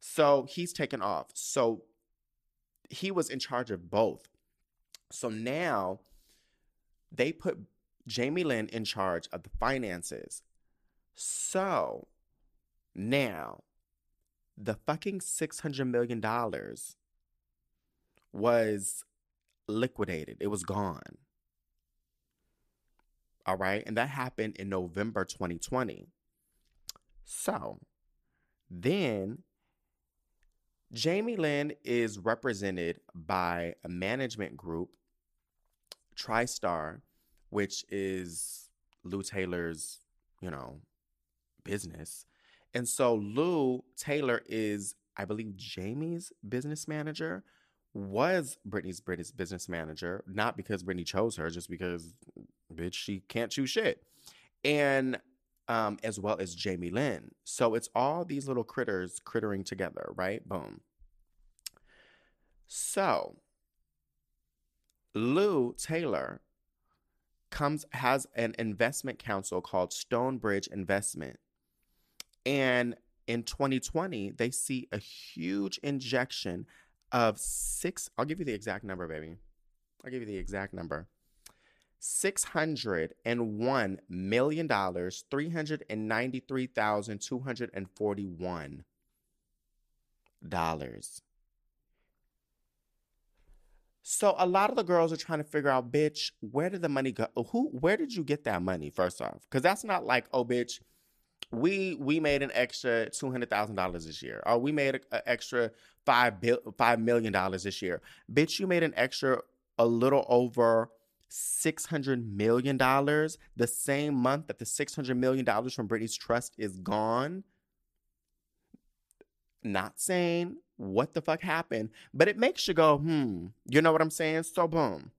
So he's taken off. So he was in charge of both. So now they put Jamie Lynn in charge of the finances. So now the fucking $600 million was liquidated, it was gone. All right. And that happened in November 2020. So then Jamie Lynn is represented by a management group, TriStar, which is Lou Taylor's, you know, business. And so Lou Taylor is, I believe, Jamie's business manager, was Britney's British business manager, not because Britney chose her, just because, bitch, she can't choose shit. And um, as well as Jamie Lynn. So it's all these little critters crittering together, right? Boom. So Lou Taylor comes has an investment council called Stonebridge Investment. And in 2020, they see a huge injection of six. I'll give you the exact number, baby. I'll give you the exact number. $601 million, $393,241 So a lot of the girls are trying to figure out, bitch, where did the money go? Who where did you get that money, first off? Because that's not like, oh, bitch, we we made an extra two hundred thousand dollars this year, or we made an extra five bill five million dollars this year. Bitch, you made an extra a little over $600 million the same month that the $600 million from Britney's trust is gone. Not saying what the fuck happened, but it makes you go, hmm, you know what I'm saying? So, boom.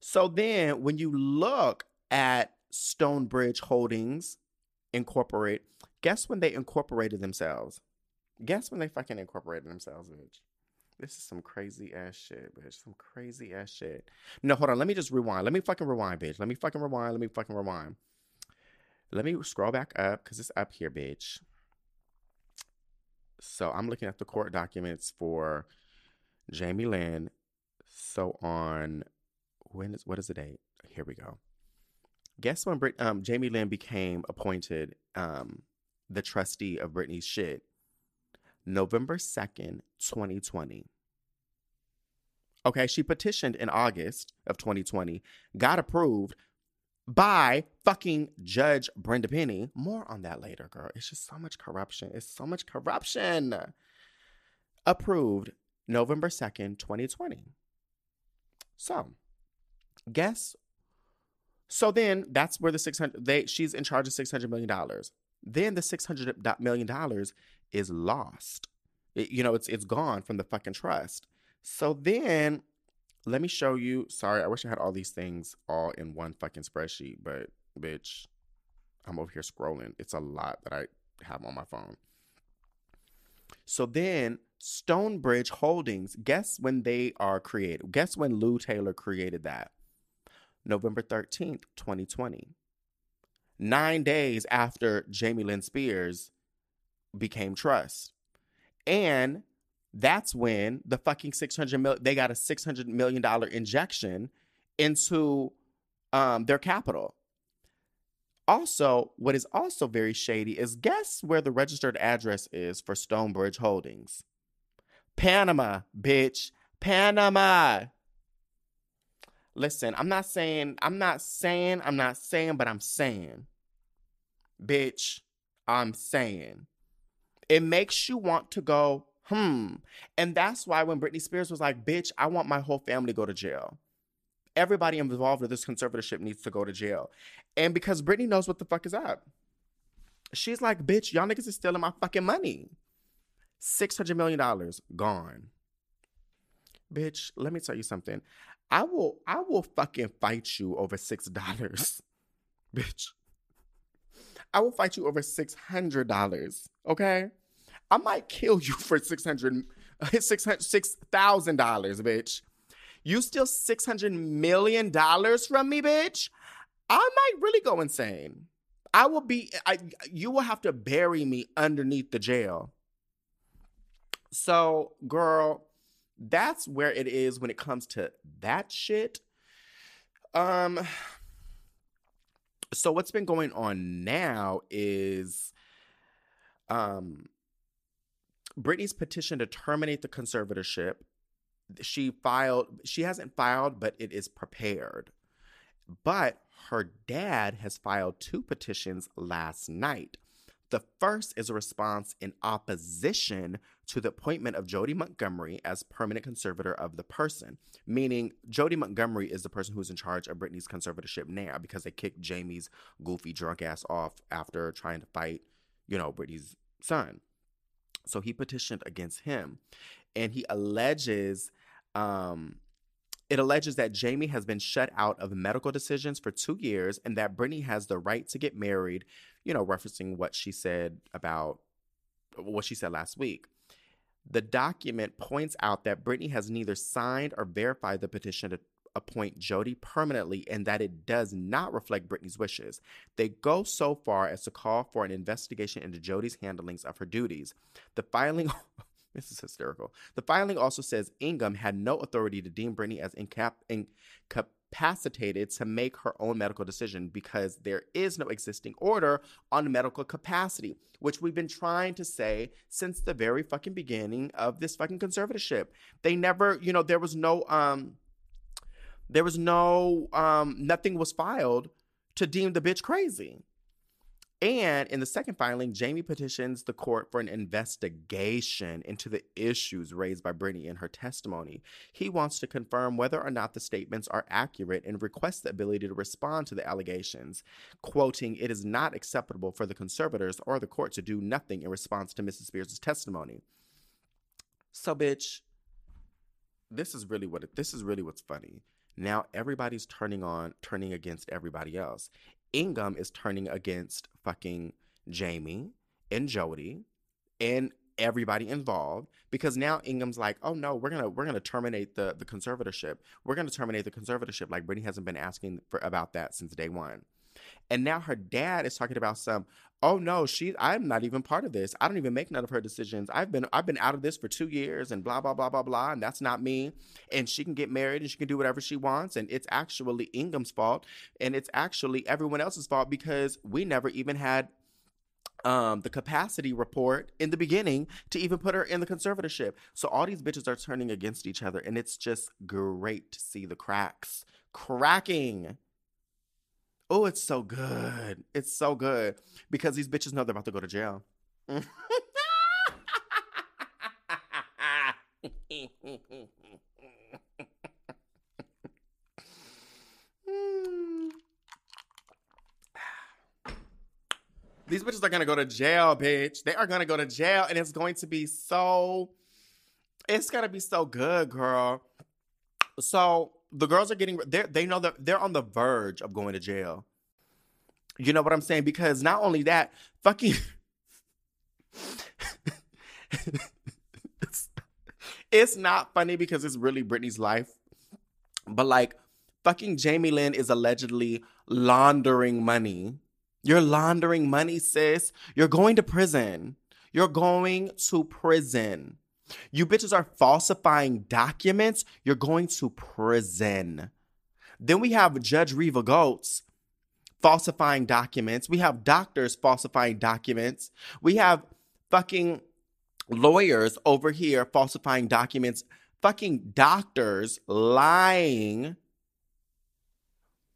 So then when you look at Stonebridge Holdings Incorporate, guess when they incorporated themselves? Guess when they fucking incorporated themselves, bitch? This is some crazy ass shit, bitch. Some crazy ass shit. No, hold on. Let me just rewind. Let me fucking rewind, bitch. Let me fucking rewind. Let me fucking rewind. Let me scroll back up because it's up here, bitch. So I'm looking at the court documents for Jamie Lynn. So on when is what is the date? Here we go. Guess when Brit, um, Jamie Lynn became appointed um, the trustee of Britney's shit? November 2nd, 2020. Okay, she petitioned in August of 2020, got approved by fucking Judge Brenda Penny. More on that later, girl. It's just so much corruption. It's so much corruption. Approved November 2nd, 2020. So, guess so then that's where the 600 they she's in charge of 600 million dollars. Then the 600 million dollars is lost. It, you know, it's it's gone from the fucking trust. So then let me show you. Sorry, I wish I had all these things all in one fucking spreadsheet, but bitch, I'm over here scrolling. It's a lot that I have on my phone. So then Stonebridge Holdings, guess when they are created? Guess when Lou Taylor created that? November 13th, 2020. Nine days after Jamie Lynn Spears became trust. And that's when the fucking 600 million, they got a $600 million injection into um, their capital. Also, what is also very shady is guess where the registered address is for Stonebridge Holdings? Panama, bitch. Panama. Listen, I'm not saying, I'm not saying, I'm not saying, but I'm saying. Bitch, I'm saying. It makes you want to go, hmm. And that's why when Britney Spears was like, bitch, I want my whole family to go to jail. Everybody involved with this conservatorship needs to go to jail. And because Britney knows what the fuck is up. She's like, bitch, y'all niggas is stealing my fucking money. $600 million gone. Bitch, let me tell you something. I will I will fucking fight you over six dollars. [laughs] Bitch. I will fight you over six hundred dollars. Okay? I might kill you for six hundred [laughs] six six thousand dollars, bitch. You steal $600 million from me, bitch? I might really go insane. I will be, I, you will have to bury me underneath the jail. So, girl, that's where it is when it comes to that shit. Um, so what's been going on now is um Britney's petition to terminate the conservatorship she filed she hasn't filed but it is prepared but her dad has filed two petitions last night the first is a response in opposition to the appointment of Jodi Montgomery as permanent conservator of the person, meaning Jodi Montgomery is the person who's in charge of Britney's conservatorship now because they kicked Jamie's goofy drunk ass off after trying to fight, you know, Britney's son. So he petitioned against him and he alleges um, it alleges that Jamie has been shut out of medical decisions for two years and that Britney has the right to get married, you know, referencing what she said about what she said last week. The document points out that Britney has neither signed or verified the petition appoint Jodi permanently and that it does not reflect Britney's wishes. They go so far as to call for an investigation into Jodi's handlings of her duties. The filing [laughs] This is hysterical. The filing also says Ingham had no authority to deem Britney as incap- incapacitated to make her own medical decision because there is no existing order on medical capacity, which we've been trying to say since the very fucking beginning of this fucking conservatorship. They never, you know, there was no um there was no um nothing was filed to deem the bitch crazy. And in the second filing, Jamie petitions the court for an investigation into the issues raised by Britney in her testimony. He wants to confirm whether or not the statements are accurate and requests the ability to respond to the allegations, quoting, It is not acceptable for the conservators or the court to do nothing in response to Mrs. Spears' testimony. So, bitch, this is really what it, this is really what's funny. Now everybody's turning on, turning against everybody else. Ingham is turning against fucking Jamie and Jodi and everybody involved because now Ingham's like, oh no, we're gonna we're gonna terminate the the conservatorship. We're gonna terminate the conservatorship. Like Britney hasn't been asking for about that since day one. And now her dad is talking about some, oh no, she I'm not even part of this. I don't even make none of her decisions. I've been I've been out of this for two years and blah blah blah blah blah. And that's not me. And she can get married and she can do whatever she wants. And it's actually Ingham's fault. And it's actually everyone else's fault because we never even had um, the capacity report in the beginning to even put her in the conservatorship. So all these bitches are turning against each other, and it's just great to see the cracks cracking Oh, it's so good. It's so good because these bitches know they're about to go to jail. [sighs] These bitches are gonna go to jail, bitch. They are gonna go to jail, and it's going to be so. It's gonna be so good, girl. So the girls are getting they they know that they're on the verge of going to jail. You know what I'm saying? Because not only that, fucking it's, [laughs] it's not funny because it's really Britney's life. But like Fucking Jamie Lynn is allegedly laundering money. You're laundering money, sis. You're going to prison. You're going to prison. You bitches are falsifying documents. You're going to prison. Then we have Judge Reva Goetz falsifying documents. We have doctors falsifying documents. We have fucking lawyers over here falsifying documents. Fucking doctors lying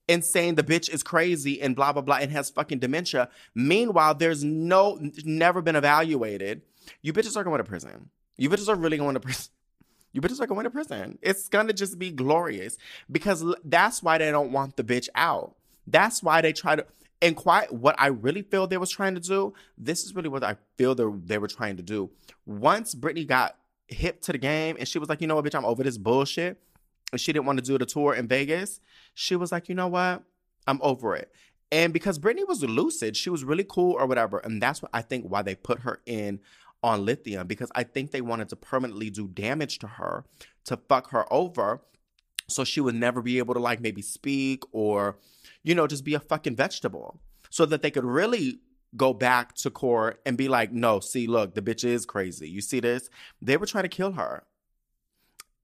and saying the bitch is crazy and blah blah blah and has fucking dementia. Meanwhile, there's no never been evaluated. You bitches are going to prison. You bitches are really going to prison. [laughs] You bitches are going to prison. It's gonna just be glorious because that's why they don't want the bitch out. That's why they try to. And quite what I really feel they was trying to do. This is really what I feel they they were trying to do. Once Britney got hip to the game and she was like, you know what, bitch, I'm over this bullshit. And she didn't want to do the tour in Vegas. She was like, you know what, I'm over it. And because Britney was lucid, she was really cool or whatever. And that's what I think why they put her in on lithium because I think they wanted to permanently do damage to her to fuck her over so she would never be able to like maybe speak or you know just be a fucking vegetable. So that they could really go back to court and be like no see look the bitch is crazy. You see this? They were trying to kill her.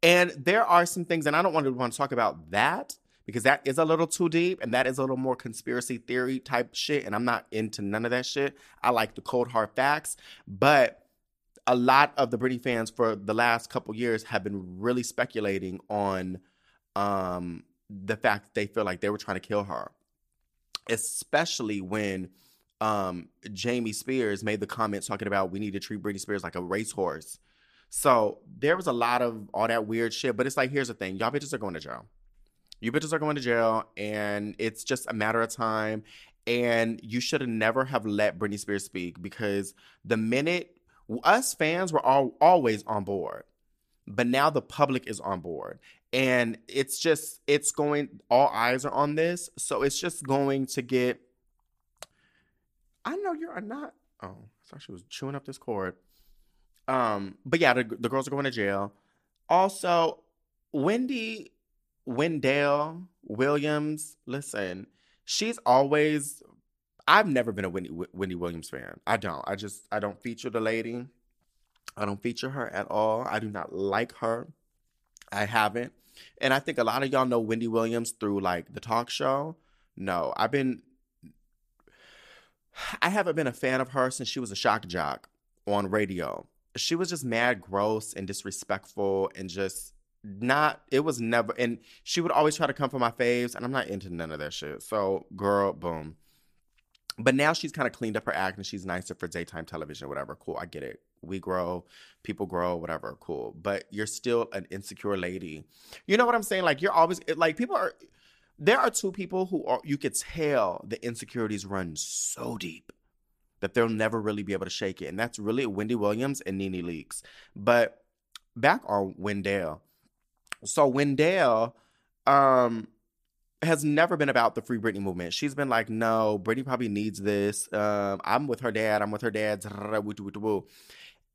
And there are some things and I don't want to want to talk about that because that is a little too deep and that is a little more conspiracy theory type shit and I'm not into none of that shit. I like the cold hard facts but a lot of the Britney fans for the last couple years have been really speculating on um, the fact that they feel like they were trying to kill her, especially when um, Jamie Spears made the comment talking about we need to treat Britney Spears like a racehorse. So there was a lot of all that weird shit, but it's like here's the thing: y'all bitches are going to jail. You bitches are going to jail, and it's just a matter of time. And you should have never have let Britney Spears speak because the minute us fans were all always on board but now the public is on board. And it's just it's going all eyes are on this. So it's just going to get i know you're not oh i thought she was chewing up this cord. Um but yeah the, the girls are going to jail. Also wendy wendell williams listen she's always I've never been a Wendy, Wendy Williams fan. I don't. I just I don't feature the lady. I don't feature her at all. I do not like her. I haven't. And I think a lot of y'all know Wendy Williams through like the talk show. No, I've been I haven't been a fan of her since she was a shock jock on radio. She was just mad gross and disrespectful and just not it was never and she would always try to come for my faves and I'm not into none of that shit. So girl, boom. But now she's kind of cleaned up her act and she's nicer for daytime television, whatever. Cool, I get it. We grow, people grow, whatever. Cool. But you're still an insecure lady. You know what I'm saying? Like you're always like people are. There are two people who are you could tell the insecurities run so deep that they'll never really be able to shake it, and that's really Wendy Williams and NeNe Leakes. But back on Wendell. So Wendell, um, has never been about the free Britney movement. She's been like, no, Britney probably needs this. Um, I'm with her dad. I'm with her dad.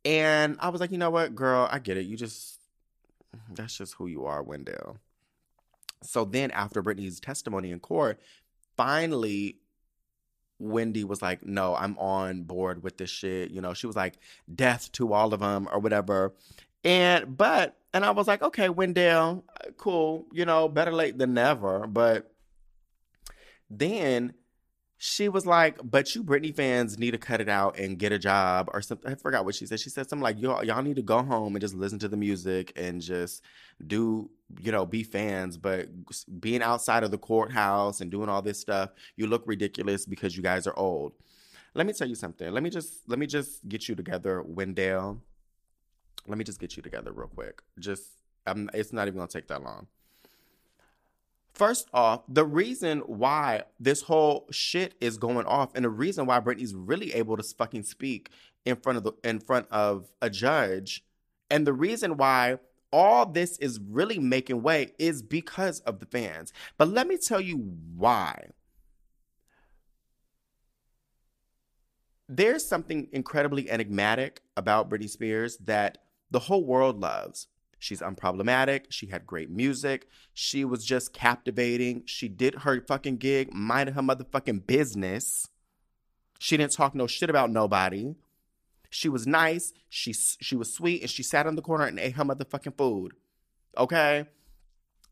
And I was like, you know what, girl, I get it. You just, that's just who you are, Wendell. So then after Britney's testimony in court, finally, Wendy was like, no, I'm on board with this shit. You know, she was like, death to all of them or whatever. And, but and I was like, okay, Wendell, uh, cool, you know, better late than never. But then she was like, but you Britney fans need to cut it out and get a job or something. I forgot what she said. She said something like, y'all, y'all need to go home and just listen to the music and just do, you know, be fans. But being outside of the courthouse and doing all this stuff, you look ridiculous because you guys are old. Let me tell you something. Let me just let me just get you together, Wendell let me just get you together real quick. Just, I'm, it's not even gonna take that long. First off, the reason why this whole shit is going off, and the reason why Britney's really able to fucking speak in front of the in front of a judge, and the reason why all this is really making way is because of the fans. But let me tell you why. There's something incredibly enigmatic about Britney Spears that the whole world loves. She's unproblematic. She had great music. She was just captivating. She did her fucking gig, minded her motherfucking business. She didn't talk no shit about nobody. She was nice. She she was sweet, and she sat on the corner and ate her motherfucking food. Okay,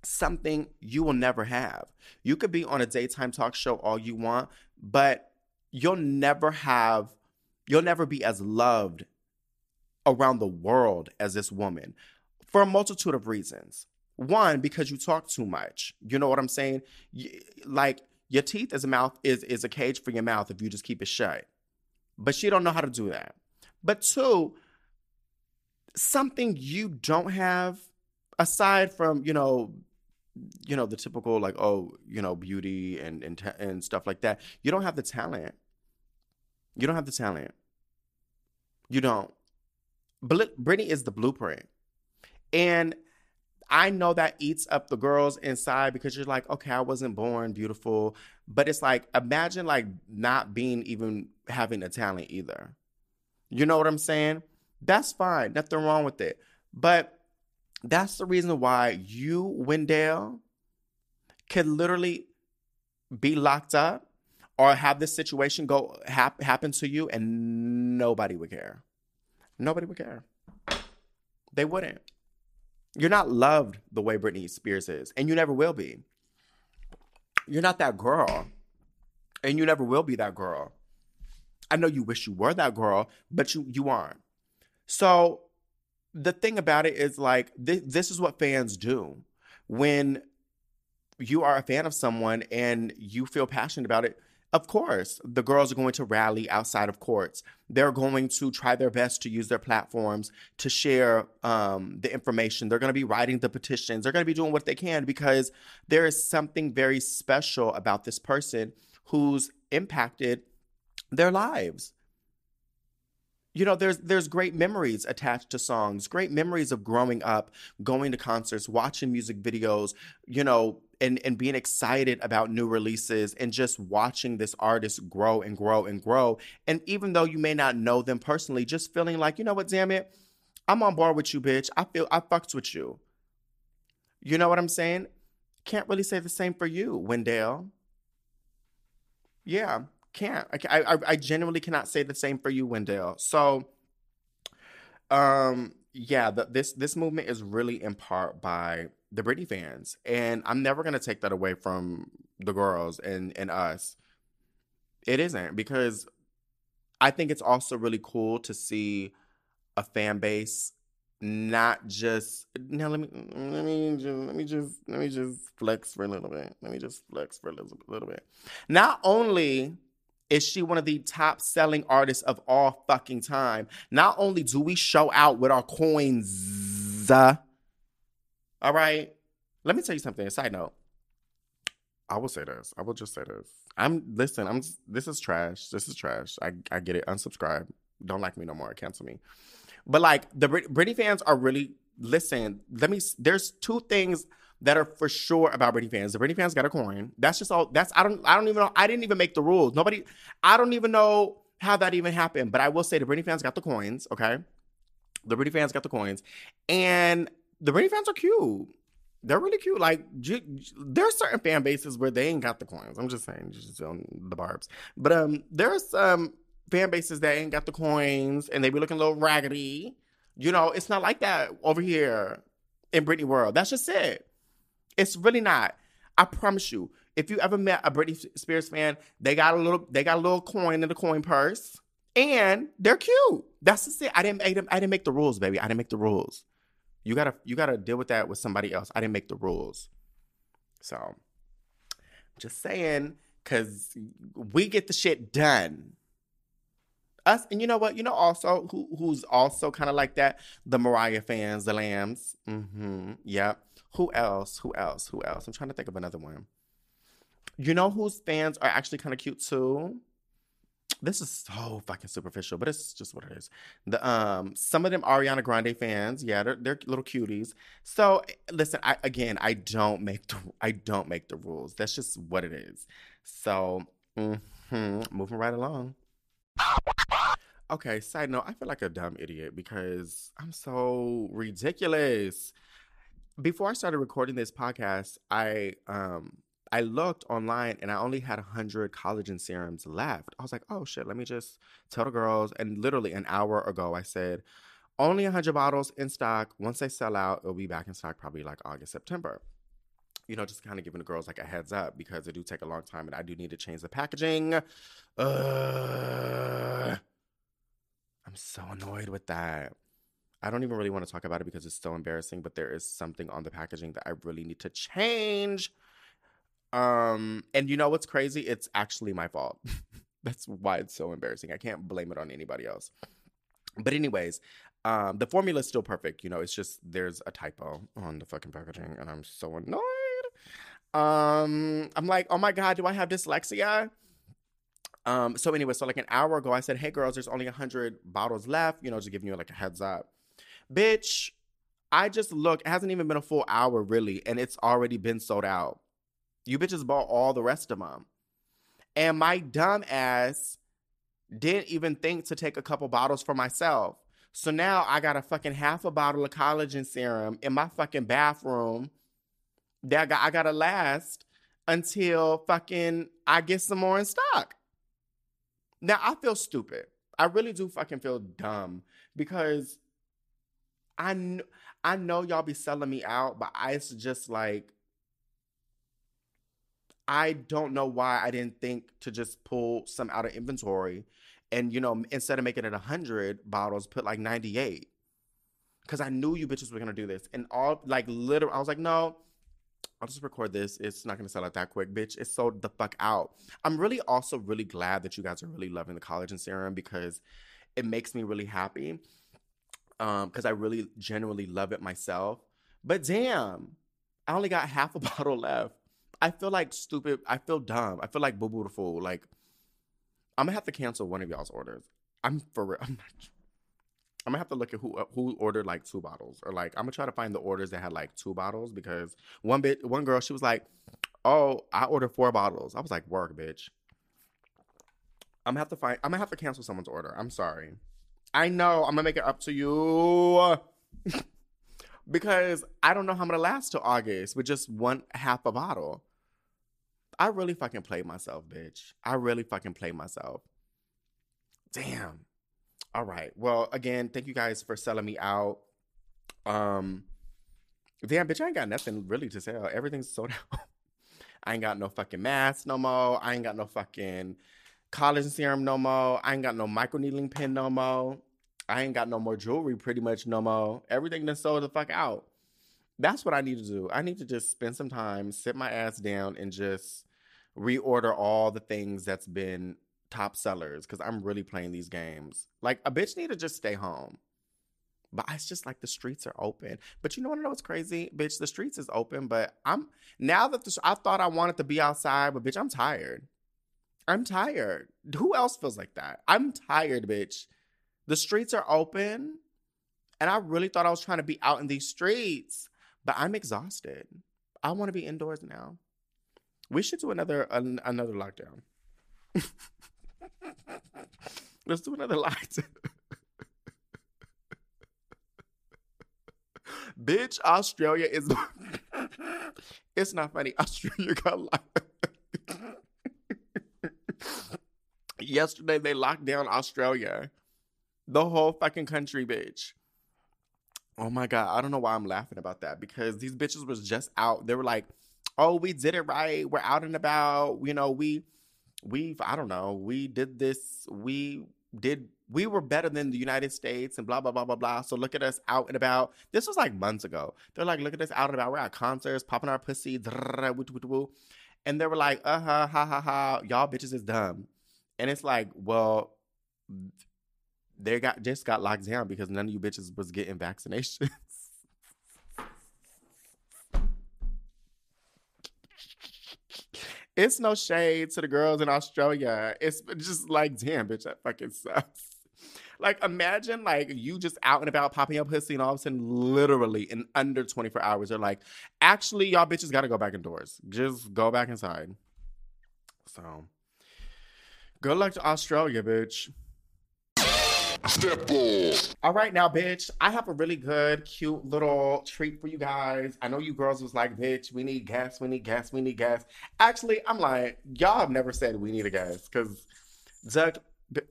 something you will never have. You could be on a daytime talk show all you want, but you'll never have. You'll never be as loved around the world as this woman for a multitude of reasons. One, because you talk too much. You know what I'm saying? like your teeth as a mouth is is a cage for your mouth if you just keep it shut. But she don't know how to do that. But two, something you don't have aside from, you know, you know, the typical like, oh, you know, beauty and and and stuff like that. You don't have the talent. You don't have the talent. You don't. Britney is the blueprint. And I know that eats up the girls inside because you're like, okay, I wasn't born beautiful. But it's like, imagine like not being even having a talent either. You know what I'm saying? That's fine. Nothing wrong with it. But that's the reason why you, Wendell, could literally be locked up or have this situation go hap- happen to you and nobody would care. Nobody would care. They wouldn't. You're not loved the way Britney Spears is, and you never will be. You're not that girl, and you never will be that girl. I know you wish you were that girl, but you you aren't. So the thing about it is like th- this is what fans do when you are a fan of someone and you feel passionate about it of course, the girls are going to rally outside of courts. They're going to try their best to use their platforms to share um, the information. They're going to be writing the petitions. They're going to be doing what they can because there is something very special about this person who's impacted their lives you know there's there's great memories attached to songs great memories of growing up going to concerts watching music videos you know and and being excited about new releases and just watching this artist grow and grow and grow. And even though you may not know them personally just feeling like you know what damn it i'm on board with you bitch. I feel i fucks with you. You know what i'm saying? Can't really say the same for you wendell. Yeah can't. I, I, I genuinely cannot say the same for you, Wendell. So, um, yeah, the, this this movement is really in part by the Britney fans, and I'm never gonna take that away from the girls and and us. It isn't because I think it's also really cool to see a fan base not just now let me let me just let me just let me just flex for a little bit let me just flex for a little, little bit not only is she one of the top selling artists of all fucking time? Not only do we show out with our coins, uh, all right. Let me tell you something. A side note. I will say this. I will just say this. I'm listen. I'm. This is trash. This is trash. I I get it. Unsubscribe. Don't like me no more. Cancel me. But like the Brit- Britney fans are really listen. Let me. There's two things that are for sure about Britney fans. The Britney fans got a coin. That's just all. That's I don't. I don't even know. I didn't even make the rules. Nobody. I don't even know how that even happened. But I will say the Britney fans got the coins. Okay, the Britney fans got the coins, and the Britney fans are cute. They're really cute. Like there are certain fan bases where they ain't got the coins. I'm just saying, just on the barbs. But um, there are some fan bases that ain't got the coins, and they be looking a little raggedy. You know, it's not like that over here in Britney world. That's just it. It's really not. I promise you. If you ever met a Britney Spears fan, they got a little they got a little coin in the coin purse. And they're cute. That's just it. I didn't make them, I didn't make the rules, baby. I didn't make the rules. You gotta you gotta deal with that with somebody else. I didn't make the rules. So just saying, cause we get the shit done. Us, and you know what? You know also who who's also kind of like that? The Mariah fans, the lambs. Mm-hmm. Yep. Who else? Who else? Who else? I'm trying to think of another one. You know whose fans are actually kind of cute too? This is so fucking superficial, but it's just what it is. The um some of them Ariana Grande fans, yeah, they're they're little cuties. So listen, I again I don't make the I don't make the rules. That's just what it is. So mm-hmm, moving right along. Okay, side note, I feel like a dumb idiot because I'm so ridiculous. Before I started recording this podcast, I um I looked online and I only had 100 collagen serums left. I was like, "Oh shit, let me just tell the girls." And literally an hour ago I said, "Only 100 bottles in stock. Once they sell out, it'll be back in stock probably like August, September." you know, just kind of giving the girls like a heads up because it do take a long time and I do need to change the packaging. Uh, I'm so annoyed with that. I don't even really want to talk about it because it's so embarrassing, but there is something on the packaging that I really need to change. Um, and you know what's crazy? It's actually my fault. [laughs] That's why it's so embarrassing. I can't blame it on anybody else. But anyways, um, the formula is still perfect. You know, it's just there's a typo on the fucking packaging, and I'm so annoyed. Um, I'm like, oh my god, do I have dyslexia? Um, so anyway, so like an hour ago, I said, hey girls, there's only hundred bottles left, you know, just giving you like a heads up. Bitch, I just look, it hasn't even been a full hour really, and it's already been sold out. You bitches bought all the rest of them. And my dumb ass didn't even think to take a couple bottles for myself. So now I got a fucking half a bottle of collagen serum in my fucking bathroom that I got, I gotta last until fucking I get some more in stock. Now I feel stupid. I really do fucking feel dumb because I kn- I know y'all be selling me out, but I just like I don't know why I didn't think to just pull some out of inventory and you know instead of making it 100 bottles put like 98 because I knew you bitches were gonna do this and all like literally I was like no I'll just record this. It's not gonna sell out that quick, bitch. It's sold the fuck out. I'm really also really glad that you guys are really loving the collagen serum because it makes me really happy. Um, because I really genuinely love it myself. But damn, I only got [laughs] half a bottle left. I feel like stupid. I feel dumb. I feel like boo boo the fool. Like I'm gonna have to cancel one of y'all's orders. I'm for real. [laughs] I'm not, I'm gonna have to look at who uh, who ordered like two bottles, or like I'm gonna try to find the orders that had like two bottles because one bit one girl she was like, "Oh, I ordered four bottles." I was like, "Work, bitch." I'm gonna have to find. I'm gonna have to cancel someone's order. I'm sorry. I know. I'm gonna make it up to you [laughs] because I don't know how I'm gonna last till August with just one half a bottle. I really fucking played myself, bitch. I really fucking played myself. Damn. All right. Well, again, thank you guys for selling me out. Um, damn, bitch, I ain't got nothing really to sell. Everything's sold [laughs] out. I ain't got no fucking mask no more. I ain't got no fucking collagen serum no more. I ain't got no microneedling pen no more. I ain't got no more jewelry pretty much no more. Everything done sold the fuck out. That's what I need to do. I need to just spend some time, sit my ass down, and just reorder all the things that's been top sellers because I'm really playing these games. Like a bitch need to just stay home. But it's just like the streets are open. But you know what I know what's crazy? Bitch, the streets is open, but I'm now that the, I thought I wanted to be outside, but bitch, I'm tired. I'm tired. Who else feels like that? I'm tired, bitch. The streets are open, and I really thought I was trying to be out in these streets, but I'm exhausted. I want to be indoors now. We should do another an, another lockdown. [laughs] Let's do another [laughs] light. Bitch, Australia is. [laughs] it's not funny. Australia got locked. Yesterday, they locked down Australia. The whole fucking country, bitch. Oh my God. I don't know why I'm laughing about that because these bitches was just out. They were like, oh, we did it right. We're out and about. You know, we we've I don't know, we did this, we did we were better than the United States and blah blah blah blah blah. So look at us out and about. This was like months ago. They're like, look at us out and about. We're at concerts, popping our pussy, and they were like, uh huh, ha ha ha, y'all bitches is dumb. And it's like, well, they got just got locked down because none of you bitches was getting vaccinations. [laughs] It's no shade to the girls in Australia. It's just like, damn, bitch, that fucking sucks. Like, imagine like you just out and about popping up pussy, and all of a sudden, literally in under 24 hours, they're like, actually, y'all bitches gotta go back indoors. Just go back inside. So, good luck to Australia, bitch. Step off. All right, now, bitch, I have a really good, cute little treat for you guys. I know you girls was like, bitch, we need gas, we need gas, we need gas. Actually, I'm lying. Y'all have never said we need a gas because bi-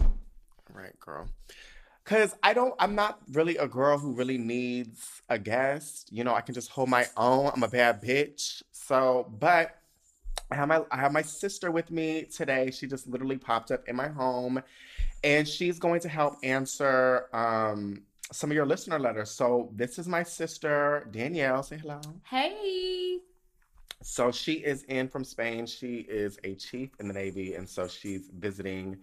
All right, girl. Cause I don't, I'm not really a girl who really needs a guest. You know, I can just hold my own. I'm a bad bitch. So, but I have my I have my sister with me today. She just literally popped up in my home, and she's going to help answer um, some of your listener letters. So this is my sister Danielle. Say hello. Hey. So she is in from Spain. She is a chief in the Navy, and so she's visiting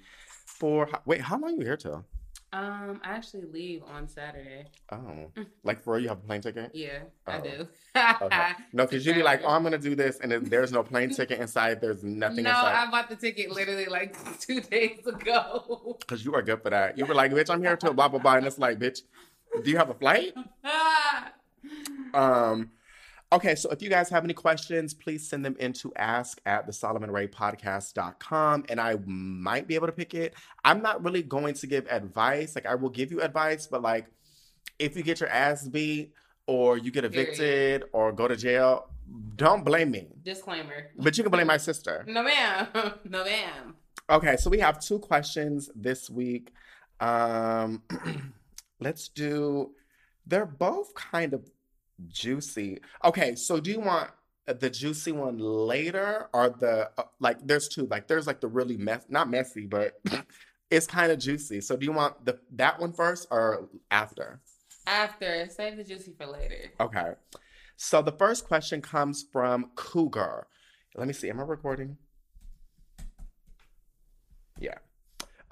for. Wait, how long are you here till? Um, I actually leave on Saturday. Oh, [laughs] like for real, you have a plane ticket? Yeah, I Oh. do. [laughs] Okay. No, because you'd be like, oh, I'm gonna do this, and there's no plane ticket inside. There's nothing no, inside. I bought the ticket literally like [laughs] two days ago. Because you are good for that. You were like, bitch, I'm here to blah blah blah, and it's like, bitch, do you have a flight? Um, okay, so if you guys have any questions, please send them in to ask at the Solomon Ray podcast.com and I might be able to pick it. I'm not really going to give advice. Like I will give you advice, but like if you get your ass beat or you get evicted or go to jail, don't blame me. Disclaimer. But you can blame my [laughs] sister. No ma'am. [laughs] No ma'am. Okay, so we have two questions this week. Um, [clears throat] let's do. They're both kind of juicy. Okay, so do you want the juicy one later or the uh, like? There's two. Like, there's like the really mess, not messy, but [laughs] it's kind of juicy. So do you want the that one first or after? After, save the juicy for later. Okay. So the first question comes from Cougar. Let me see. Am I recording? Yeah.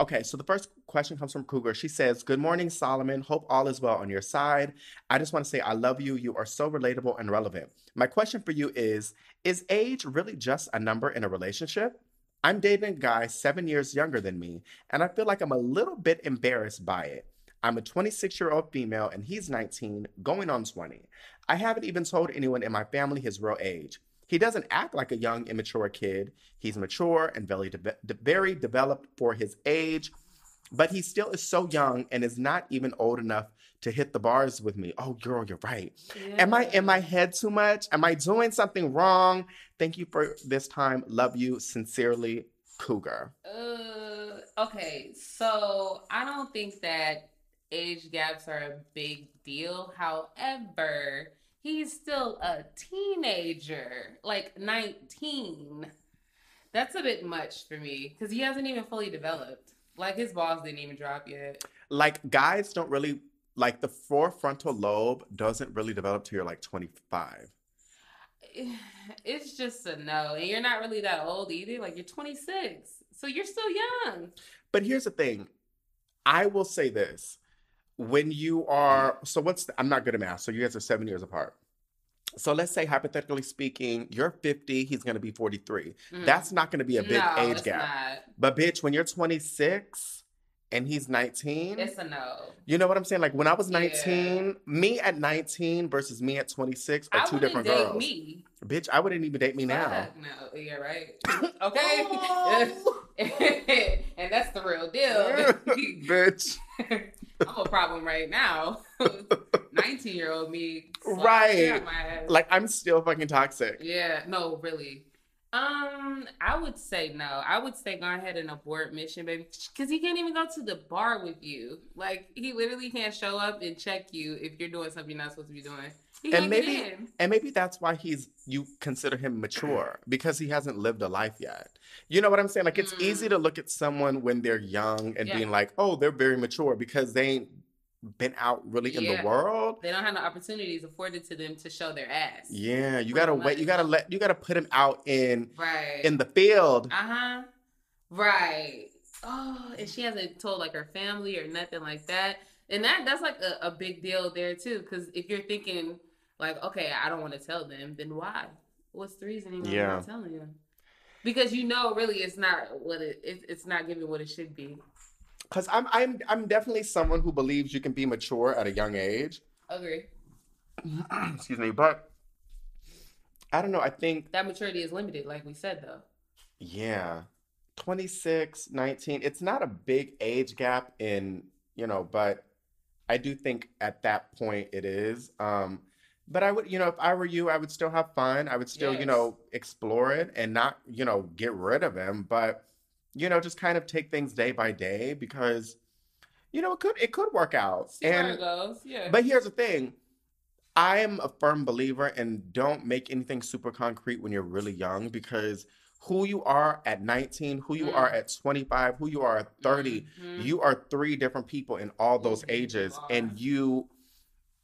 Okay, so the first question comes from Cougar. She says, Good morning, Solomon. Hope all is well on your side. I just want to say I love you. You are so relatable and relevant. My question for you is Is age really just a number in a relationship? I'm dating a guy seven years younger than me, and I feel like I'm a little bit embarrassed by it. I'm a 26 year old female, and he's 19, going on 20. I haven't even told anyone in my family his real age. He doesn't act like a young, immature kid. He's mature and very, de- very developed for his age, but he still is so young and is not even old enough to hit the bars with me. Oh, girl, you're right. Am I in my head too much? Am I doing something wrong? Thank you for this time. Love you sincerely, Cougar. Uh, okay, so I don't think that age gaps are a big deal. However, he's still a teenager, like 19. That's a bit much for me because he hasn't even fully developed. Like his balls didn't even drop yet. Like, guys don't really, like, the forefrontal lobe doesn't really develop till you're like 25. [sighs] It's just a no. And you're not really that old either. Like you're 26. So you're still young. But here's the thing I will say this. When you are, so what's, the, I'm not good at math. So you guys are seven years apart. So let's say, hypothetically speaking, you're 50, he's going to be 43. Mm. That's not going to be a big no, age it's gap. Not. But bitch, when you're 26 and he's 19, It's a no. you know what I'm saying? Like when I was Yeah. 19, me at 19 versus me at 26 are I two different date girls. me. Bitch, I wouldn't even date me now. No, you're right. [laughs] Okay. Oh. [laughs] and that's the real deal. bitch. [laughs] I'm a problem right now. [laughs] 19 year old me. Right. shit out my ass. Like I'm still fucking toxic. Yeah, no, really. Um, I would say no. I would say go ahead and abort mission, baby, because he can't even go to the bar with you. Like he literally can't show up and check you if you're doing something you're not supposed to be doing. He And maybe and maybe that's why he's you consider him mature because he hasn't lived a life yet. You know what I'm saying? Like it's easy to look at someone when they're young and Mm. Yeah. being like, "Oh, they're very mature" because they ain't been out really in the world. They don't have the opportunities afforded to them to show their ass. Yeah, you gotta wait. You gotta let. You gotta put him out in Right. in the field. Uh huh. Right. Oh, and she hasn't told like her family or nothing like that. And that that's like a, a big deal there too. Because if you're thinking like, okay, I don't want to tell them, then why? What's the reason you're Yeah. not telling them? Because you know, really, it's not what it, it it's not giving what it should be. Because I'm I'm I'm definitely someone who believes you can be mature at a young age. Agree. [clears throat] Excuse me, but I don't know. I think That maturity is limited, like we said though. yeah, 26, 19. It's not a big age gap in, you know, but I do think at that point it is. Um, but I would, you know, if I were you, I would still have fun. I would still, you know, explore it and not, you know, get rid of him, but you know, just kind of take things day by day because, you know, it could it could work out. See and goes. Yeah. but here's the thing. I am a firm believer in don't make anything super concrete when you're really young because who you are at 19, who you Mm. are at 25, who you are at 30, Mhm. you are three different people in all those Mhm, you ages and you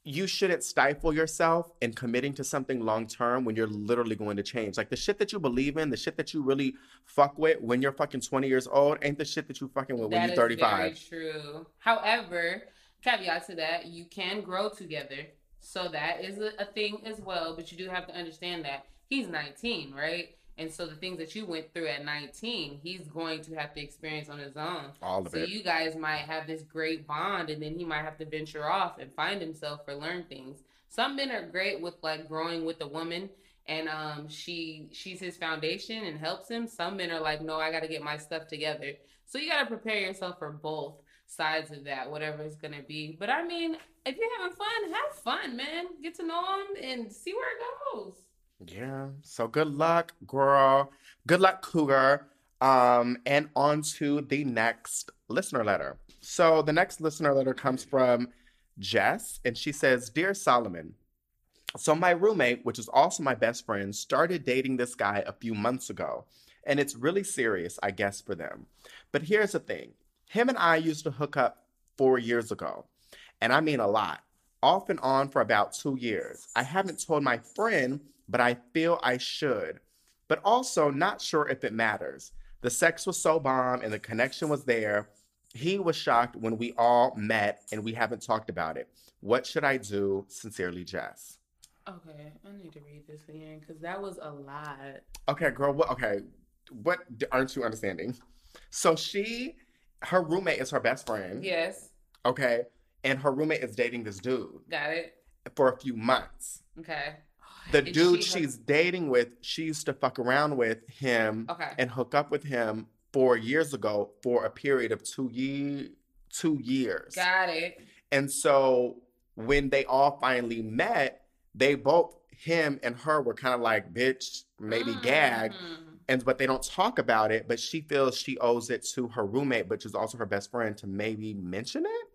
you shouldn't stifle yourself in committing to something long term when you're literally going to change. Like the shit that you believe in, the shit that you really fuck with when you're fucking 20 years old ain't the shit that you fucking with when you're is 35. very true. However, caveat to that, you can grow together. So that is a, a thing as well. But you do have to understand that he's 19, right? And so the things that you went through at 19, he's going to have to experience on his own. All of So it. you guys might have this great bond, and then he might have to venture off and find himself or learn things. Some men are great with like growing with a woman, and um, she she's his foundation and helps him. Some men are like, no, I got to get my stuff together. So you got to prepare yourself for both sides of that, whatever it's gonna be. But I mean, if you're having fun, have fun, man. Get to know him and see where it goes. Yeah. So good luck, girl. Good luck, Cougar. Um, and on to the next listener letter. So the next listener letter comes from Jess, and she says, Dear Solomon, so my roommate, which is also my best friend, started dating this guy a few months ago. And it's really serious, I guess, for them. But here's the thing. Him and I used to hook up four years ago. And I mean a lot. Off and on for about two years. I haven't told my friend, but I feel I should. But also not sure if it matters. The sex was so bomb and the connection was there. He was shocked when we all met and we haven't talked about it. What should I do? Sincerely, Jess. Okay, I need to read this again because that was a lot. Okay, girl. What? Okay, what aren't you understanding? So she, her roommate is her best friend. Yes, Okay, and her roommate is dating this dude got it. for a few months. Okay. The And dude she she's dating with, she used to fuck around with him Okay. and hook up with him four years ago for a period of two ye- two years. Got it. And so when they all finally met, they both him and her were kind of like bitch, maybe gag, Mhm. and but they don't talk about it. But she feels she owes it to her roommate, which is also her best friend, to maybe mention it.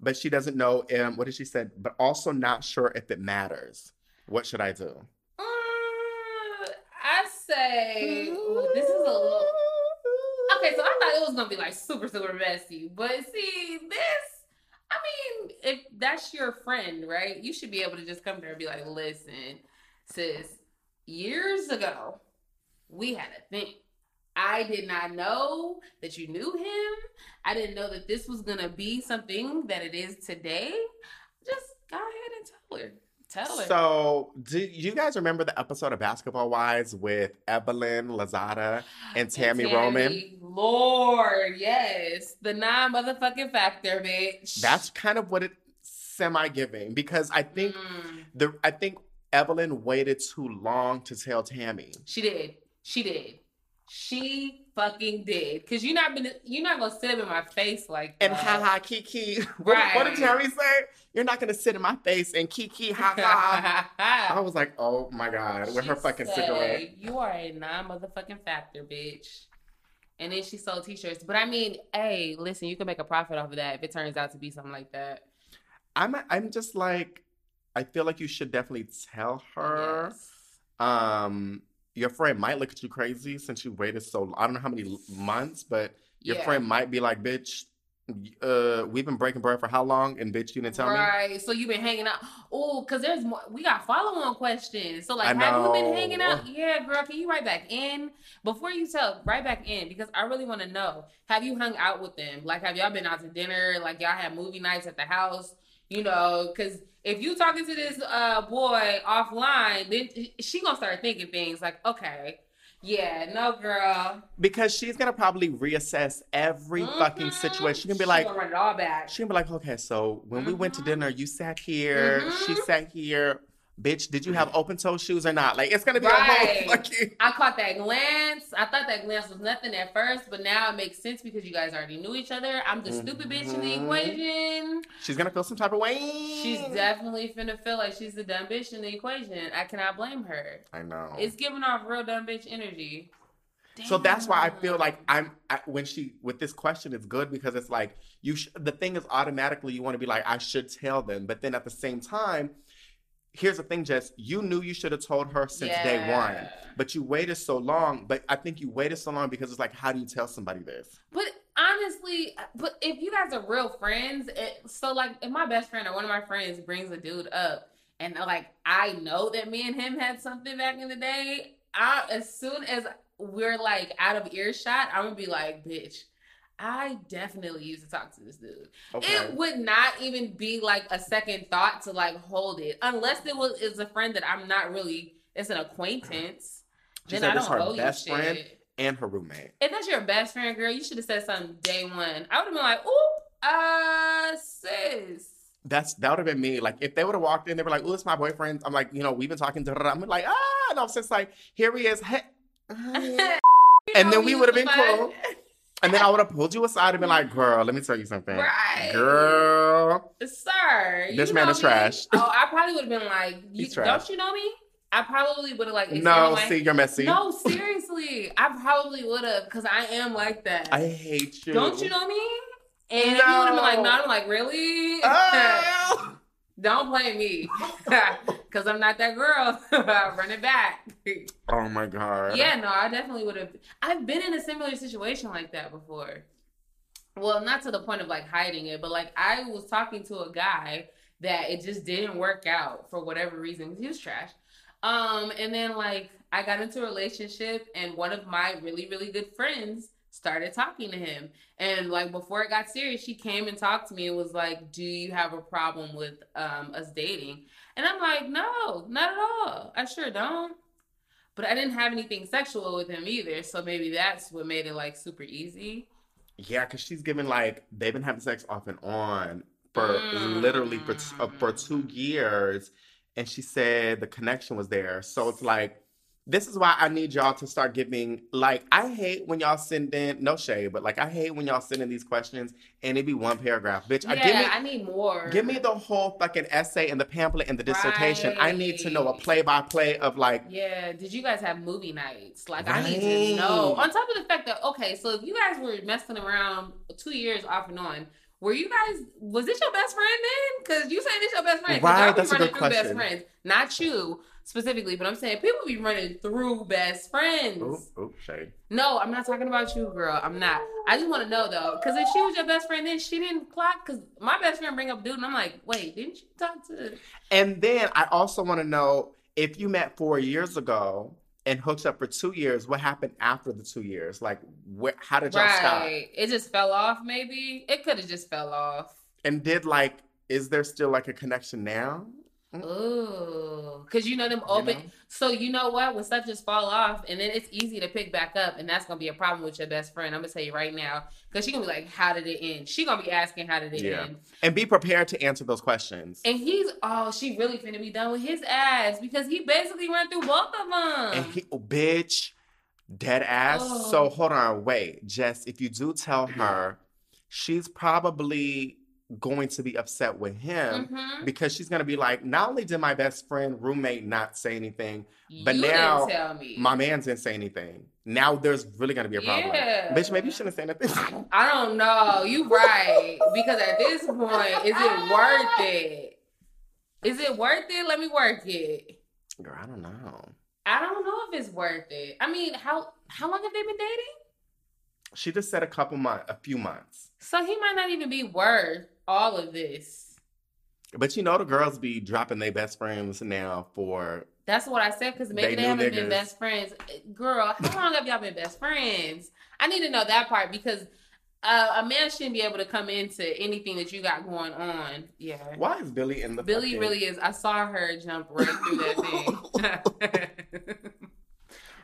But she doesn't know. Um, what did she said, But also not sure if it matters. What should I do? Uh, I say ooh, this is a little. [laughs] Okay, so I thought it was gonna be like super super messy, but see this. I mean, if that's your friend, right? You should be able to just come there and be like, "Listen, sis, years ago, we had a thing. I did not know that you knew him. I didn't know that this was gonna be something that it is today. Just go ahead and tell her. Tell her. So, do you guys remember the episode of Basketball Wives with Evelyn Lozada and Tami, Roman? Lord, yes. The non motherfucking factor, bitch. That's kind of what it semi giving because I think Mm, the I think Evelyn waited too long to tell Tami. she did. She did. She fucking did. Cause you're not been you're not gonna sit up in my face like And that. ha ha kiki. [laughs] What, what did Right. Say? You're not gonna sit in my face and kiki ha ha. [laughs] I was like, oh my god, with her fucking said, cigarette. You are a non motherfucking factor, bitch. And then she sold t-shirts. But I mean, hey, listen, you can make a profit off of that if it turns out to be something like that. I'm I'm just like, I feel like you should definitely tell her. Yes. Um, your friend might look at you crazy since you waited so. I don't know how many months, but your Yeah. friend might be like, "Bitch, uh, we've been breaking bread for how long?" And bitch, you didn't tell me. right. So you've been hanging out. Oh, because there's more. We got follow on questions. So, like, have you been hanging out? Yeah, girl. Can you write back in? Before you tell, write back in because I really want to know. Have you hung out with them? Like, have y'all been out to dinner? Like, y'all had movie nights at the house? You know, because if you talking to this uh boy offline, then she gonna start thinking things like, okay, yeah, no, girl. Because she's gonna probably reassess every fucking Mhm. situation. She's gonna be She like, gonna run it all back. she's gonna be like, okay, so when we went to Mhm. dinner, you sat here, she Mhm. sat here. Bitch, did you have open toe shoes or not? Like it's gonna be a whole fucking. I caught that glance. I thought that glance was nothing at first, but now it makes sense because you guys already knew each other. I'm the stupid bitch in the Mhm. equation. She's gonna feel some type of way. She's definitely finna feel like she's the dumb bitch in the equation. I cannot blame her. I know. It's giving off real dumb bitch energy. So that's why I feel like I'm I, when she with this question it's good because it's like you sh- the thing is automatically you want to be like I should tell them but then at the same time here's the thing Jess you knew you should have told her since day one but you waited so long but I think you waited so long because it's like how do you tell somebody this But honestly, but if you guys are real friends, it, so like if my best friend or one of my friends brings a dude up, and like I know that me and him had something back in the day, I as soon as we're like out of earshot, I'm gonna be like, bitch. I definitely used to talk to this dude. okay It would not even be like a second thought to like hold it, unless it was is a friend that I'm not really. It's an acquaintance. She then said I don't her owe best you friend? shit. and her roommate If that's your best friend, girl, you should have said something day one. I would have been like, "Oop, uh, sis." that's that would have been me like if they would have walked in they were like oh it's my boyfriend I'm like you know we've been talking to I'm like ah and I was just like here he is hey. [laughs] And then we would have been cool. And then I would have pulled you aside and been like, girl, let me tell you something. Right. Girl. Sir, This man is me. trash. Oh, I probably would have been like, you. "Don't you know me?" I probably would have like. No, my- see, you're messy. No, seriously, I probably would have because I am like that. I hate you. Don't you know me? And if you would have been like, No. "No," I'm like, "Really?" Oh. [laughs] Don't blame me [laughs] because I'm not that girl. [laughs] Run it back. oh my God. Yeah, no, I definitely would have. I've been in a similar situation like that before. Well, not to the point of like hiding it, but like I was talking to a guy that it just didn't work out for whatever reason. He was trash. Um, and then like I got into a relationship, and one of my really, really good friends started talking to him. And like before it got serious, she came and talked to me and was like, "Do you have a problem with um us dating?" And I'm like, "No, not at all. I sure don't." But I didn't have anything sexual with him either, so maybe that's what made it like super easy. Yeah, because she's given like, they've been having sex off and on for Mm. literally for, t- uh, for two years. And she said the connection was there. So it's like, this is why I need y'all to start giving, like, I hate when y'all send in, no shade, but like, I hate when y'all send in these questions and it be one paragraph. Bitch, Yeah, I give me, I need more. Give me the whole fucking essay and the pamphlet and the dissertation. I need to know a play by play of like, Yeah, did you guys have movie nights? Like, I need to know. On top of the fact that, okay, so if you guys were messing around two years off and on, were you guys, was this your best friend then? Because you saying this your best friend. Right, that's a good through best question. friends. Not you specifically, but I'm saying people be running through best friends. oop, oop, shade. No, I'm not talking about you, girl. I'm not. I just want to know though, because if she was your best friend, then she didn't clock. Because my best friend bring up dude, and I'm like, wait, didn't you talk to? And then I also want to know if you met four years ago and hooked up for two years, what happened after the two years? Like, where, how did y'all stop? It just fell off. Maybe it could have just fell off. And did like, is there still like a connection now? Mm-hmm. Ooh, because you know them You open. know? So you know what? When stuff just fall off, and then it's easy to pick back up, and that's gonna be a problem with your best friend. I'm gonna tell you right now, because she gonna be like, "How did it end?" She gonna be asking, "How did it Yeah. end?" And be prepared to answer those questions. And he's, oh, she really finna be done with his ass because he basically went through both of them. And he, oh, bitch, dead ass. Oh. So hold on, wait, Jess. If you do tell her, she's probably going to be upset with him Mhm. because she's gonna be like, not only did my best friend roommate not say anything, But you now, didn't tell me. my man didn't say anything. Now there's really gonna be a problem. Yeah. Bitch, maybe you shouldn't say anything. [laughs] I don't know. You right. Because at this point, is it worth it? Is it worth it? Let me work it. Girl, I don't know. I don't know if it's worth it. I mean, how how long have they been dating? She just said a couple months, a few months. So he might not even be worth all of this. But you know the girls be dropping their best friends now for That's what I said because maybe They they, haven't been best friends. Girl, how long have y'all been best friends? I need to know that part because uh, a man shouldn't be able to come into anything that you got going on. Yeah. why is Billy in the Billy fucking- really is. I saw her jump right through that thing. [laughs]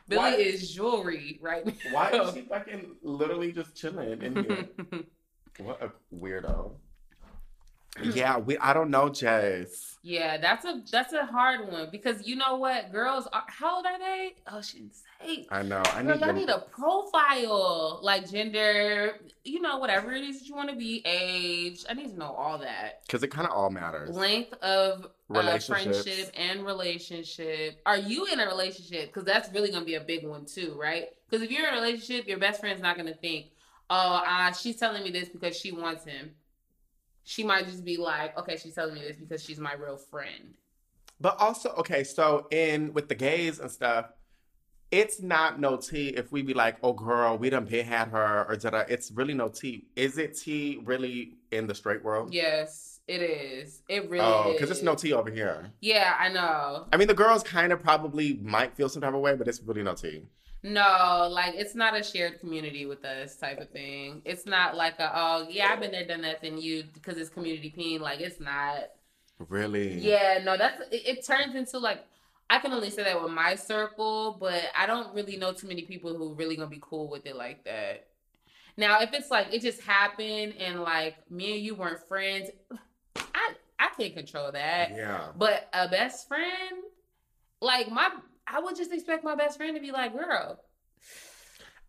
Billy Why- is jewelry right now. Why is she fucking literally just chilling in here? [laughs] what a weirdo. Yeah, we. I don't know, Jess. Yeah, that's a that's a hard one because you know what, girls are. How old are they? Oh, she didn't say. I know. I Girl, need. y'all need a profile, like gender, you know, whatever it is that you want to be, age. I need to know all that. Because it kind of all matters. Length of uh, friendship and relationship. Are you in a relationship? Because that's really going to be a big one too, right? Because if you're in a relationship, your best friend's not going to think, oh, uh, she's telling me this because she wants him. She might just be like, okay, she's telling me this because she's my real friend. But also, okay, so in with the gays and stuff, it's not no tea if we be like, oh girl, we done been had her or da It's really no tea. Is it tea really in the straight world? Yes, it is. It really Oh, is. because it's no tea over here. Yeah, I know. I mean, the girls kind of probably might feel some type of way, but it's really no tea. No, like it's not a shared community with us type of thing. It's not like a oh yeah I've been there done that than you because it's community peen. Like it's not. Really? Yeah, no, that's it, it. Turns into like I can only say that with my circle, but I don't really know too many people who really gonna be cool with it like that. Now, if it's like it just happened and like me and you weren't friends, I I can't control that. Yeah. But a best friend, like my, I would just expect my best friend to be like, girl.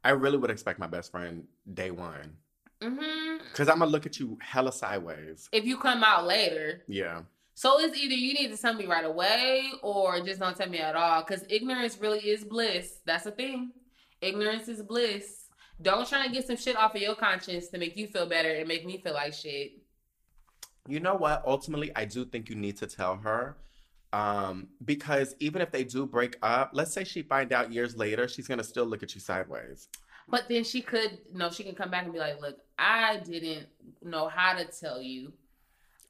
I really would expect my best friend day one. hmm Because I'm going to look at you hella sideways. If you come out later, Yeah. so it's either you need to tell me right away or just don't tell me at all. Because ignorance really is bliss. That's the thing. Ignorance is bliss. Don't try and get some shit off of your conscience to make you feel better and make me feel like shit. You know what? Ultimately, I do think you need to tell her. Um, because even if they do break up, let's say she find out years later, she's gonna still look at you sideways. But then she could, no, she can come back and be like, look, I didn't know how to tell you.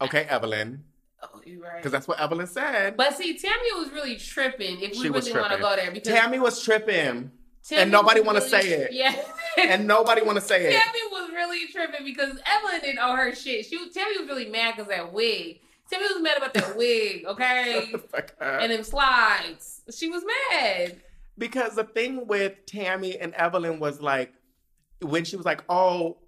Okay, Evelyn. Oh, you're right. Because that's what Evelyn said. But see, Tami was really tripping. If we She really want to go there, because Tami was tripping. Tami and nobody wanna really- say it. Yeah, [laughs] And nobody wanna say it. Tami was really tripping because Evelyn didn't owe her shit. She Tami was really mad because that wig. Tami was mad about that wig, [laughs] okay, and them slides. She was mad. Because the thing with Tami and Evelyn was like, when she was like, oh,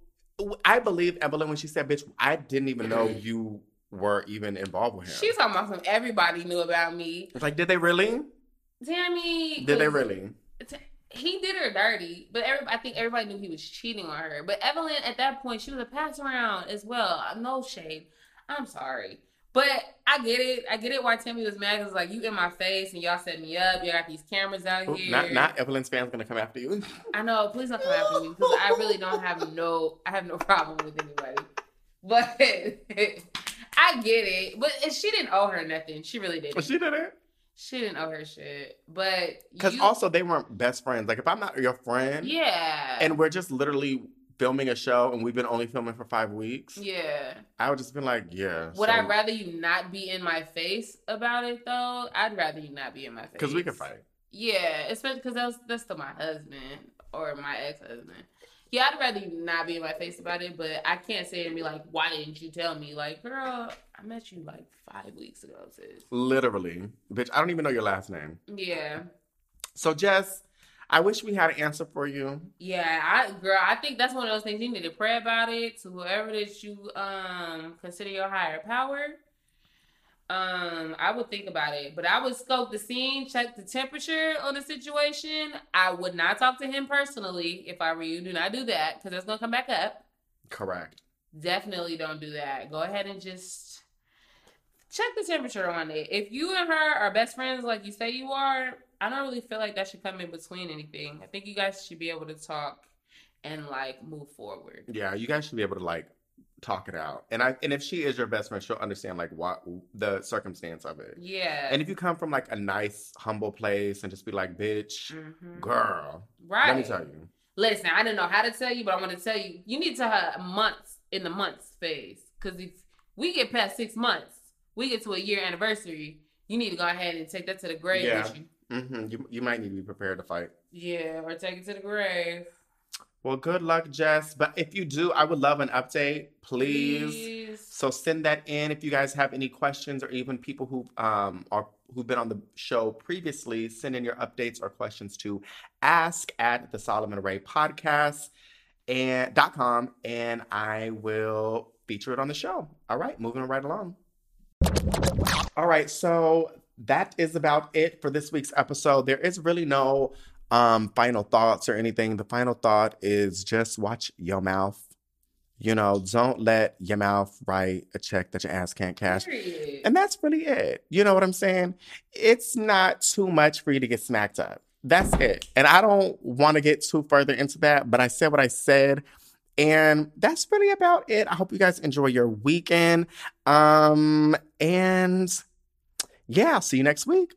I believe Evelyn when she said, bitch, I didn't even know mm-hmm. you were even involved with him. She's talking about some everybody knew about me. It's like, did they really? Tami, Did they was- really? he did her dirty, but every, I think everybody knew he was cheating on her. But Evelyn, at that point, she was a pass around as well. No shade. I'm sorry. But I get it. I get it why Tami was mad. Because, like, you in my face and y'all set me up. You got these cameras out here. Not, not Evelyn's fans gonna come after you. I know. Please don't come after me. Because I really don't have no, I have no [laughs] problem with anybody. But [laughs] I get it. But she didn't owe her nothing. She really didn't. she did it. She didn't owe her shit. But Because you- also they weren't best friends. Like if I'm not your friend, yeah. and we're just literally filming a show, and we've been only filming for five weeks, yeah. I would just be like, yeah. Would I rather you not be in my face about it though? I'd rather you not be in my face. Because we can fight. Yeah, especially because that's that's still my husband or my ex husband. Yeah, I'd rather you not be in my face about it, but I can't say and be like, "Why didn't you tell me?" Like, girl, I met you like five weeks ago, sis. Literally, bitch. I don't even know your last name. Yeah, So Jess, I wish we had an answer for you. yeah, I girl, I think that's one of those things you need to pray about it to whoever that you um consider your higher power. Um, I would think about it, but I would scope the scene, check the temperature on the situation. I would not talk to him personally if I were you. Do not do that because that's gonna come back up. Correct. Definitely don't do that. Go ahead and just check the temperature on it. If you and her are best friends like you say you are, I don't really feel like that should come in between anything. I think you guys should be able to talk and like move forward. Yeah, you guys should be able to like talk it out. And I and if she is your best friend, she'll understand like what the circumstance of it. Yeah. And if you come from like a nice, humble place and just be like, bitch, Mhm. girl, right. let me tell you. Listen, I didn't know how to tell you, but I want to tell you, you need to have months in the months phase. Because if we get past six months, we get to a year anniversary, you need to go ahead and take that to the grave Yeah. with you. Hmm You, you might need to be prepared to fight. Yeah, or take it to the grave. Well, good luck, Jess. But if you do, I would love an update, please. Please. So send that in if you guys have any questions or even people who um are who've been on the show previously, send in your updates or questions to ask at the Solomon Ray podcast and dot com and I will feature it on the show. All right, moving right along. All right, so that is about it for this week's episode. There is really no um final thoughts or anything. The final thought is just watch your mouth. You know, don't let your mouth write a check that your ass can't cash. Period. And that's really it. You know what I'm saying? It's not too much for you to get smacked up. That's it. And I don't want to get too further into that, but I said what I said. And that's really about it. I hope you guys enjoy your weekend. Um, and yeah, see you next week.